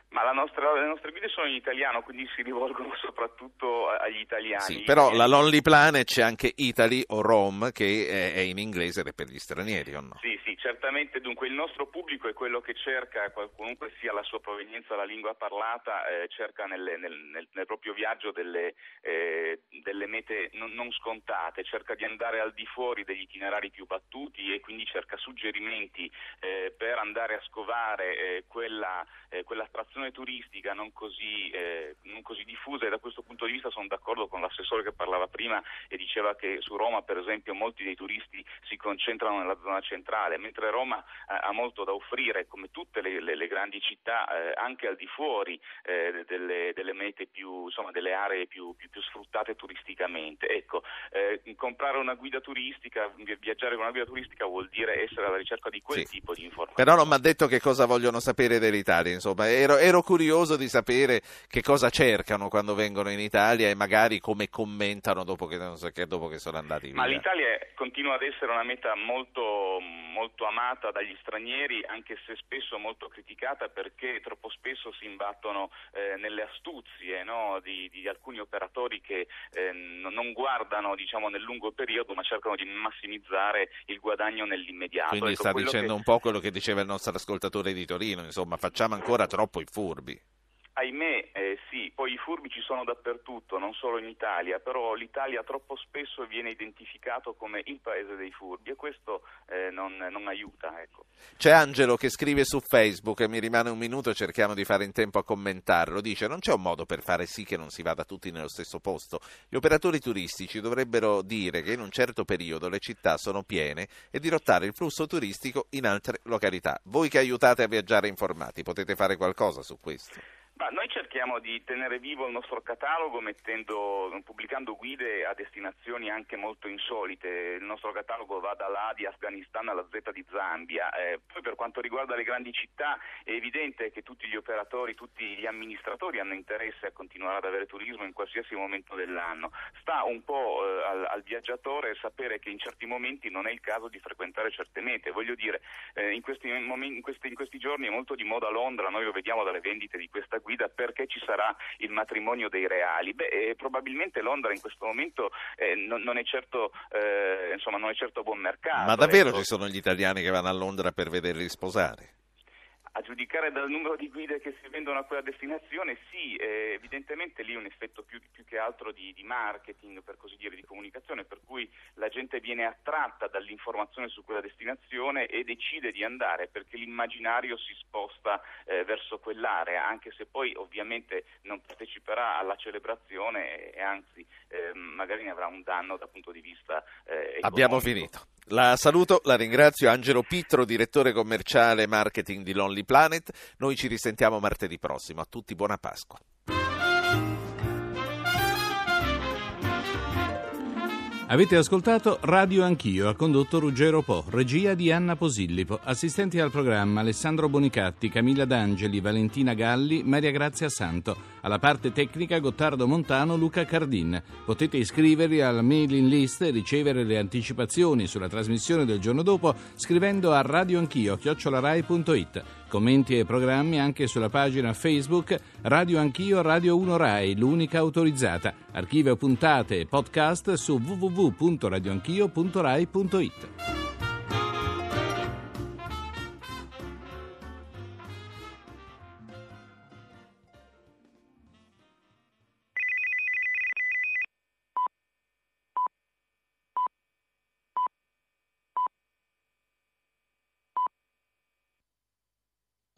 Ma nostra, le nostre guide sono in italiano, quindi si rivolgono soprattutto agli italiani. Sì, però la Lonely Planet c'è anche Italy o Rome che è in inglese ed è per gli stranieri o no? Sì, sì, certamente. Dunque il nostro pubblico è quello che cerca, qualunque sia la sua provenienza, la lingua parlata, eh, cerca nelle, nel, nel, nel, proprio viaggio delle, eh, delle mete non, non, scontate, cerca di andare al di fuori degli itinerari più battuti e quindi cerca suggerimenti eh, per andare a scovare eh, quella, eh, quella strazione situazione turistica non così, eh, non così, diffusa e da questo punto di vista sono d'accordo con l'assessore che parlava prima e diceva che su Roma per esempio molti dei turisti si concentrano nella zona centrale, mentre Roma eh, ha molto da offrire come tutte le, le, le grandi città eh, anche al di fuori eh, delle, delle, mete più, insomma delle aree più, più, più sfruttate turisticamente. Ecco, eh, comprare una guida turistica, viaggiare con una guida turistica vuol dire essere alla ricerca di quel sì. tipo di informazioni. Però non mi ha detto che cosa vogliono sapere dell'Italia, insomma, ero, ero curioso di sapere che cosa cercano quando vengono in Italia e magari come commentano dopo che, dopo che sono andati via. Ma l'Italia continua ad essere una meta molto, molto amata dagli stranieri, anche se spesso molto criticata perché troppo spesso si imbattono eh, nelle astuzie no? di, di, alcuni operatori che eh, non guardano diciamo, nel lungo periodo ma cercano di massimizzare il guadagno nell'immediato. Quindi ecco, sta dicendo che... un po' quello che diceva il nostro ascoltatore di Torino, insomma facciamo ancora troppo i furbi. Ahimè, eh, sì, poi i furbi ci sono dappertutto, non solo in Italia, però l'Italia troppo spesso viene identificato come il paese dei furbi e questo eh, non, non, aiuta. Ecco. C'è Angelo che scrive su Facebook, e mi rimane un minuto, cerchiamo di fare in tempo a commentarlo, dice non c'è un modo per fare sì che non si vada tutti nello stesso posto. Gli operatori turistici dovrebbero dire che in un certo periodo le città sono piene e dirottare il flusso turistico in altre località. Voi che aiutate a viaggiare informati, potete fare qualcosa su questo? Ma noi cerchiamo di tenere vivo il nostro catalogo mettendo, pubblicando guide a destinazioni anche molto insolite. Il nostro catalogo va dall'A di Afghanistan alla Z di Zambia. Eh, poi per quanto riguarda le grandi città è evidente che tutti gli operatori, tutti gli amministratori hanno interesse a continuare ad avere turismo in qualsiasi momento dell'anno. Sta un po' eh, al, al, viaggiatore sapere che in certi momenti non è il caso di frequentare certe mete. Voglio dire, eh, in, questi momenti, in, questi, in questi giorni è molto di moda Londra, noi lo vediamo dalle vendite di questa guida guida perché ci sarà il matrimonio dei reali? Beh, eh, probabilmente Londra in questo momento eh, non, non, è certo, eh, insomma, non è certo buon mercato. Ma davvero ecco. ci sono gli italiani che vanno a Londra per vederli sposare? A giudicare dal numero di guide che si vendono a quella destinazione, sì, eh, evidentemente lì è un effetto più, più che altro di, di, marketing, per così dire, di comunicazione, per cui la gente viene attratta dall'informazione su quella destinazione e decide di andare perché l'immaginario si sposta eh, verso quell'area, anche se poi ovviamente non parteciperà alla celebrazione e anzi eh, magari ne avrà un danno dal punto di vista eh, economico. Abbiamo finito. La saluto, la ringrazio. Angelo Pittro, direttore commerciale marketing di Lonely Planet. Noi ci risentiamo martedì prossimo. A tutti buona Pasqua. Avete ascoltato Radio Anch'io, ha condotto Ruggero Po, regia di Anna Posillipo, assistenti al programma Alessandro Bonicatti, Camilla D'Angeli, Valentina Galli, Maria Grazia Santo, alla parte tecnica Gottardo Montano, Luca Cardin. Potete iscrivervi alla mailing list e ricevere le anticipazioni sulla trasmissione del giorno dopo scrivendo a radioanchio.it. Commenti e programmi anche sulla pagina Facebook Radio Anch'io Radio 1 Rai, l'unica autorizzata. Archivio puntate e podcast su www.radioanchio.rai.it.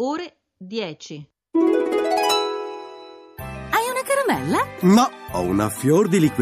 Ore 10. Hai una caramella? No, ho una fior di liquore.